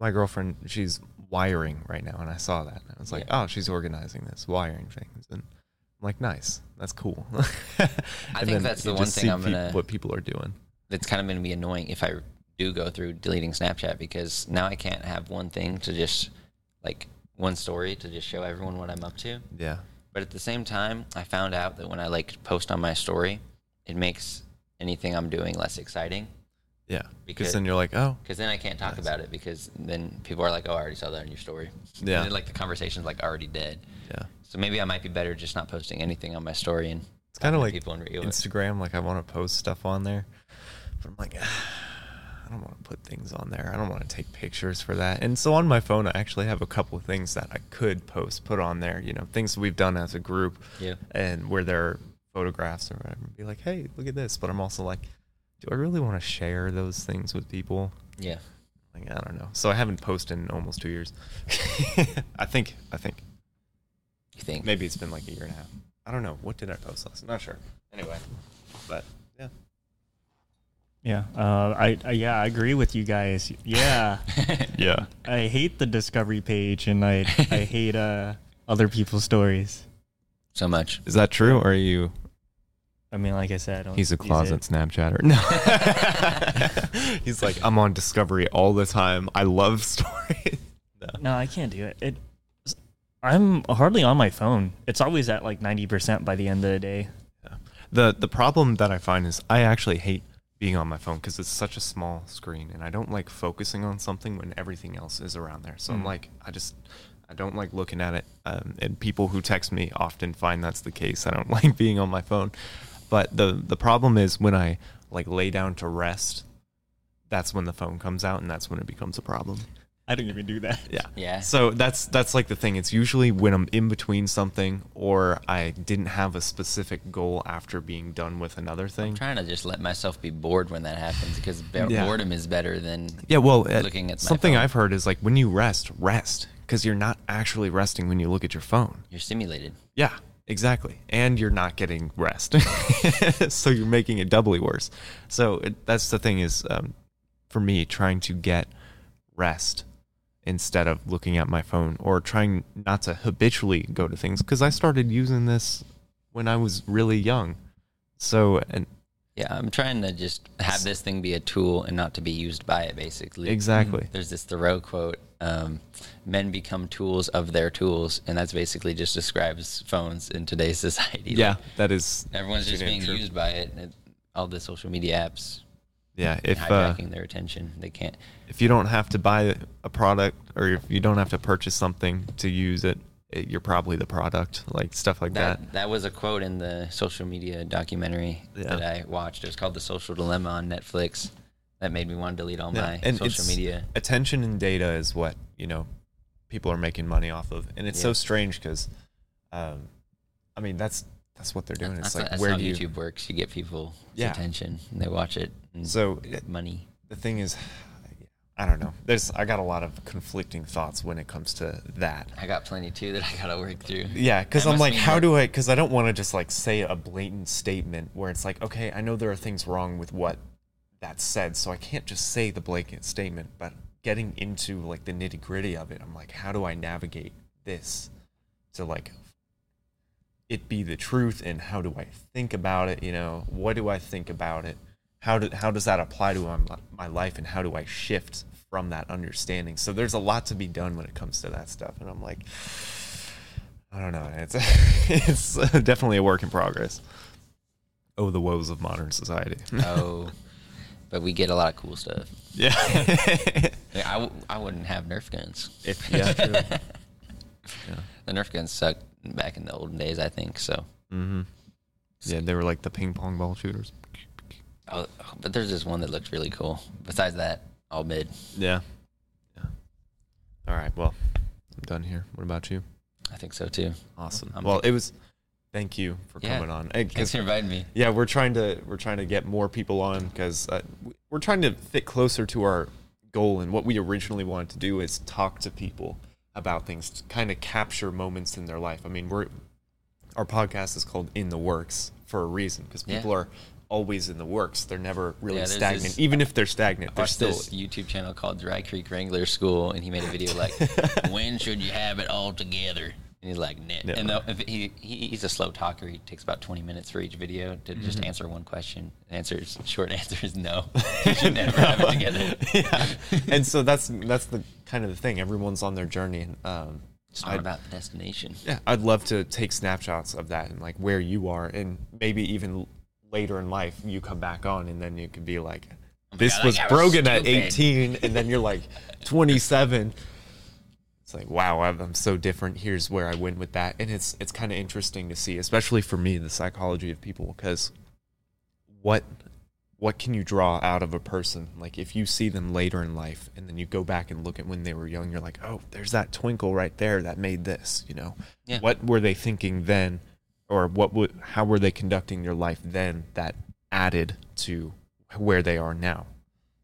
my girlfriend, she's wiring right now, and I saw that, and I was like,
Yeah.
oh, she's organizing this wiring things, and I'm like, nice, that's cool.
I think that's the one thing I'm gonna-
what people are doing.
it's kind of going to be annoying if I do go through deleting Snapchat because now I can't have one thing to just like one story to just show everyone what I'm up to.
Yeah,
But at the same time, I found out that when I like post on my story, it makes anything I'm doing less exciting
yeah, because then you're like, oh,
because then I can't talk
Nice.
about it because then people are like, "Oh, I already saw that in your story."
Yeah.
And then, like the conversation's like already dead.
yeah.
So maybe I might be better just not posting anything on my story and
It's kind of like
people in.
Instagram. Like I want to post stuff on there, but I'm like, I don't want to put things on there. I don't want to take pictures for that. And so on my phone, I actually have a couple of things that I could post, put on there. You know, things we've done as a group,
Yeah.
and where there are photographs or whatever. and Be like, hey, look at this. But I'm also like, do I really want to share those things with people?
Yeah.
Like I don't know. So I haven't posted in almost two years. I think. I think
You think?
maybe it's been like a year and a half. I don't know. What did I post last? I'm Not sure. Anyway, but yeah.
Yeah, uh, I, I yeah I agree with you guys. Yeah,
Yeah.
I hate the discovery page, and I I hate uh other people's stories.
so much.
Is that true, or are you?
I mean, like I said, I don't
He's a closet. Snapchatter. No. He's like, I'm on Discovery all the time. I love stories. No.
No, I can't do it. It. I'm hardly on my phone. It's always at like ninety percent by the end of the day.
Yeah. The the problem that I find is I actually hate being on my phone because it's such a small screen, and I don't like focusing on something when everything else is around there. So I'm
Mm.
like, I just I don't like looking at it. Um, and people who text me often find that's the case. I don't like being on my phone. But the the problem is when I like lay down to rest, that's when the phone comes out, and that's when it becomes a problem.
I didn't even do that.
Yeah.
Yeah.
So that's that's like the thing. It's usually when I'm in between something or I didn't have a specific goal after being done with another thing.
I'm trying to just let myself be bored when that happens because be-
Yeah.
boredom is better than
Yeah, well, uh,
looking at
something
phone.
I've heard is like when you rest, rest because you're not actually resting when you look at your phone.
you're stimulated.
Yeah, exactly. And you're not getting rest. so you're making it doubly worse. So it, that's the thing is um, for me trying to get rest instead of looking at my phone or trying not to habitually go to things because I started using this when I was really young. So and
Yeah, I'm trying to just have this thing be a tool and not to be used by it, basically.
exactly.
There's this Thoreau quote: um, "Men become tools of their tools," and that's basically just describes phones in today's society.
Yeah,
Like,
that is
everyone's just being
true.
used by it, and it, all the social media apps
Yeah, if uh,
hijacking their attention. They can't.
if you don't have to buy a product or if you don't have to purchase something to use it, it you're probably the product, like stuff like that.
That that was a quote in the social media documentary
Yeah.
that I watched. It was called The Social Dilemma on Netflix. That made me want to delete all my
and
social media.
Attention and data is what you know people are making money off of, and it's so strange because, um, I mean that's that's what they're doing. It's like
that's
where
how
do you?
YouTube works. You get people's
Yeah.
attention, and they watch it. And
So it-
money.
the thing is, I don't know. There's I got a lot of conflicting thoughts when it comes to that.
I got plenty too that I gotta work through.
Yeah, because I'm like, how
that-
do I? Because I don't want to just like say a blatant statement where it's like, okay, I know there are things wrong with what that said, so I can't just say the blanket statement. But getting into like the nitty gritty of it, I'm like, how do I navigate this to like it be the truth, and how do I think about it? You know, what do I think about it? How do how does that apply to my, life, and how do I shift from that understanding? So there's a lot to be done when it comes to that stuff, and I'm like. I don't know. It's it's definitely a work in progress. Oh, the woes of modern society.
Oh, but we get a lot of cool stuff.
yeah.
Yeah, I, w- I wouldn't have Nerf guns.
if yeah, true. yeah.
The Nerf guns sucked back in the olden days, I think. So,
Mm-hmm. Yeah, they were like the ping pong ball shooters.
Oh, but there's this one that looks really cool. Besides that, all mid.
Yeah. Yeah. All right. Well, I'm done here. What about you?
I think so too.
Awesome.
I'm
well, it was. Thank you for
Yeah.
coming on. Hey,
Thanks for inviting me.
yeah, we're trying to we're trying to get more people on because uh, we're trying to fit closer to our goal and what we originally wanted to do is talk to people about things, to kind of capture moments in their life. I mean, we're our podcast is called In the Works for a reason because
Yeah.
people are always in the works. They're never really
Yeah,
stagnant.
this-
Even if they're stagnant,
I
they're still
this YouTube channel called Dry Creek Wrangler School, and he made a video like, "When should you have it all together?" And he's like, "Net." And the, if he, he he's a slow talker. He takes about twenty minutes for each video to just
Mm-hmm.
answer one question. Answer short answer is no. you should never have it together.
yeah. And so that's that's the kind of the thing. Everyone's on their journey. Um,
It's not
I'd-
about the destination.
Yeah, I'd love to take snapshots of that and like where you are, and maybe even later in life you come back on, and then you could be like, oh "This
God,
was
guy was
at
stupid."
18," and then you're like 27. It's like, wow, I'm I'm so different. Here's where I went with that, and it's it's kind of interesting to see, especially for me, the psychology of people, because what what can you draw out of a person? Like if you see them later in life and then you go back and look at when they were young, you're like, oh, there's that twinkle right there that made this. You know,
Yeah.
what were they thinking then, or what would how were they conducting their life then that added to where they are now?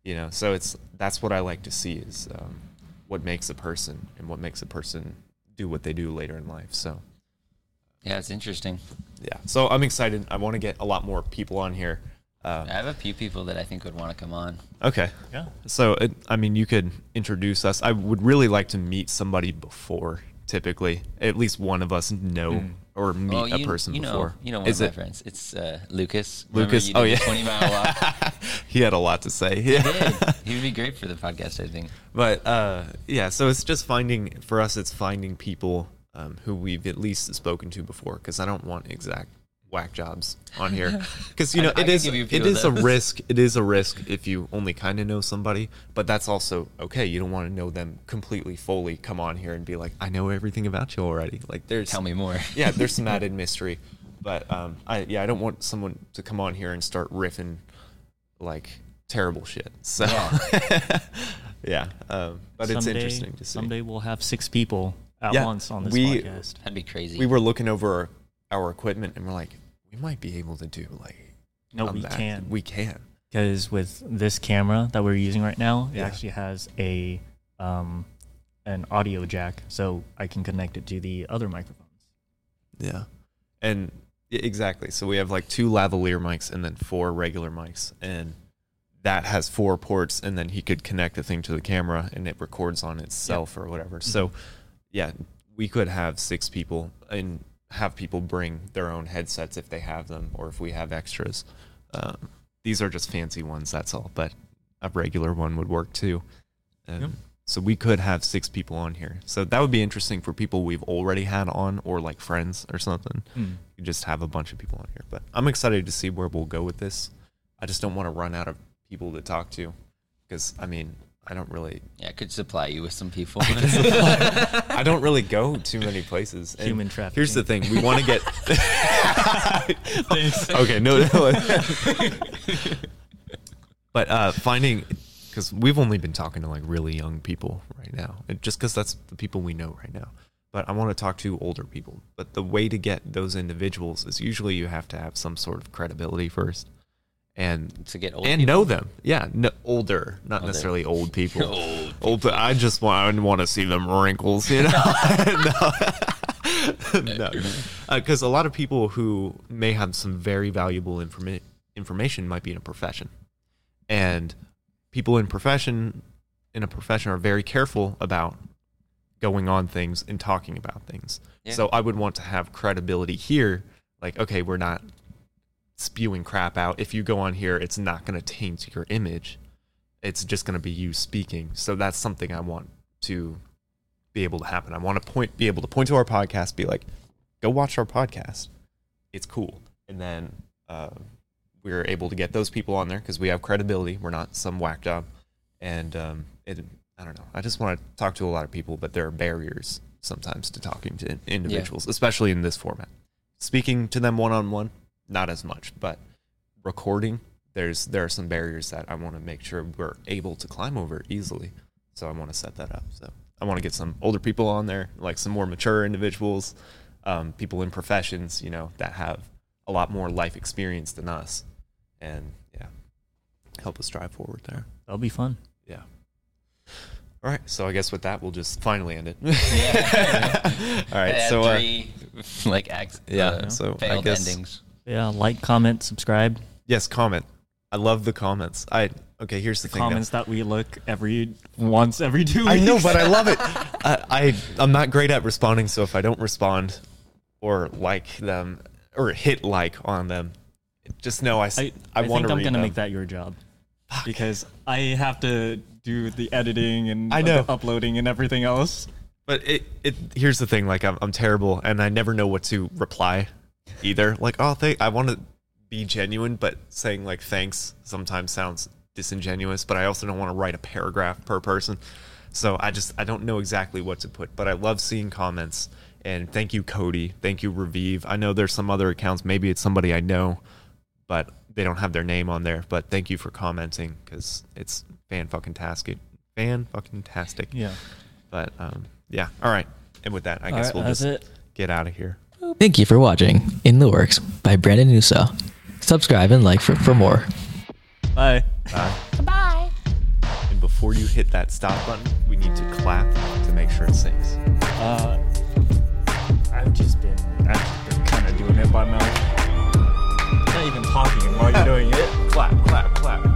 You know, so it's that's what I like to see is um, what makes a person and what makes a person do what they do later in life. So
Yeah, it's interesting.
yeah, so I'm excited. I want to get a lot more people on here. Uh,
I have a few people that I think would want to come on.
okay.
Yeah.
So, it, I mean, you could introduce us. I would really like to meet somebody before. Typically, at least one of us know or meet
Oh,
a person
you know,
before.
You know one
Is
of my friends. It's uh, Lucas.
Lucas? Oh yeah,
Twenty mile walk.
he had a lot to say.
He
Yeah.
did. He would be great for the podcast. I think.
but uh, yeah, so it's just finding for us. It's finding people um, who we've at least spoken to before, because I don't want exact whack jobs on here. Because you know
I
it
could
is
give you a few
it
of
is a
those.
risk. It is a risk if you only kind of know somebody, but that's also okay. You don't want to know them completely, fully. Come on here and be like, I know everything about you already. Like there's
Tell me more.
yeah, there's some added mystery, but um, I yeah, I don't want someone to come on here and start riffing like terrible shit. So yeah, um, but it's interesting to see.
Someday we'll have six people at
Yeah,
once on this
we-
podcast.
That'd be crazy.
We were looking over our equipment and we're like, we might be able to do like
No, we
that.
can.
We can.
because with this camera that we're using right now, it
Yeah.
actually has a um, an audio jack, so I can connect it to the other microphones.
Yeah, and exactly. So we have like two lavalier mics and then four regular mics, and that has four ports, and then he could connect the thing to the camera, and it records on itself or whatever. So, yeah, we could have six people and have people bring their own headsets if they have them, or if we have extras. Um, these are just fancy ones, that's all. But a regular one would work too. Um,
Yep.
So we could have six people on here. So that would be interesting for people we've already had on, or like friends or something. You just have a bunch of people on here. But I'm excited to see where we'll go with this. I just don't want to run out of people to talk to, because I mean, I don't really,
yeah, I could supply you with some people.
I don't really go too many places. And
Human
Here's the thing: we want to get. okay, no, no. but uh, finding, because we've only been talking to like really young people right now, and just because that's the people we know right now. But I want to talk to older people. But the way to get those individuals is usually you have to have some sort of credibility first, and
to get old
and
people.
know them. Yeah, no, older, not
Older.
necessarily old people.
Old
Old, I just want I want to see them wrinkles, you know. no, because uh, a lot of people who may have some very valuable informa- information might be in a profession, and people in profession in a profession are very careful about going on things and talking about things.
Yeah.
So I would want to have credibility here. Like, okay, we're not spewing crap out. If you go on here, it's not going to taint your image. It's just going to be you speaking. So that's something I want to be able to happen. I want to point, be able to point to our podcast, be like, go watch our podcast. It's cool. And then uh, we're able to get those people on there because we have credibility. We're not some whack job. And um, it, I don't know. I just want to talk to a lot of people, but there are barriers sometimes to talking to individuals, especially in this format. Speaking to them one on one, not as much, but recording, there's there are some barriers that I want to make sure we're able to climb over easily. So I want to set that up. So I want to get some older people on there, like some more mature individuals, um, people in professions, you know, that have a lot more life experience than us, and yeah, help us drive forward there.
That'll be fun.
Yeah. All right. So I guess with that, we'll just finally end it.
Yeah.
All right.
Had
So uh,
three like acts.
yeah.
uh,
So I guess
endings.
Yeah, like, comment, subscribe.
Yes, comment. I love the comments. I okay. Here's the, thing. now.
Comments that we look every once every two weeks.
I know, but I love it. I, I I'm not great at responding, so if I don't respond or like them or hit like on them, just know I
I
want
think
to
I'm gonna
them.
make that your job because I have to do the editing and
I know.
the uploading and everything else.
But it it here's the thing. Like I'm I'm terrible, and I never know what to reply either. Like oh, thank. I want to be genuine, but saying like thanks sometimes sounds disingenuous. But I also don't want to write a paragraph per person. So I just I don't know exactly what to put. But I love seeing comments. And thank you, Cody. Thank you, Revive. I know there's some other accounts. Maybe it's somebody I know, but they don't have their name on there. But thank you for commenting because it's fan fucking tastic. Fan fucking tastic.
Yeah,
But um, yeah, all right. And with that, I guess
Alright,
we'll just
it.
get out of here.
Thank you for watching In the Works by Brandon Nusa. Subscribe and like for, for more.
Bye.
Bye. Bye. And before you hit that stop button, we need to clap to make sure it syncs.
Uh, I've just been, I've been kind of doing it by my, not even talking Are you doing it.
Clap, clap, clap.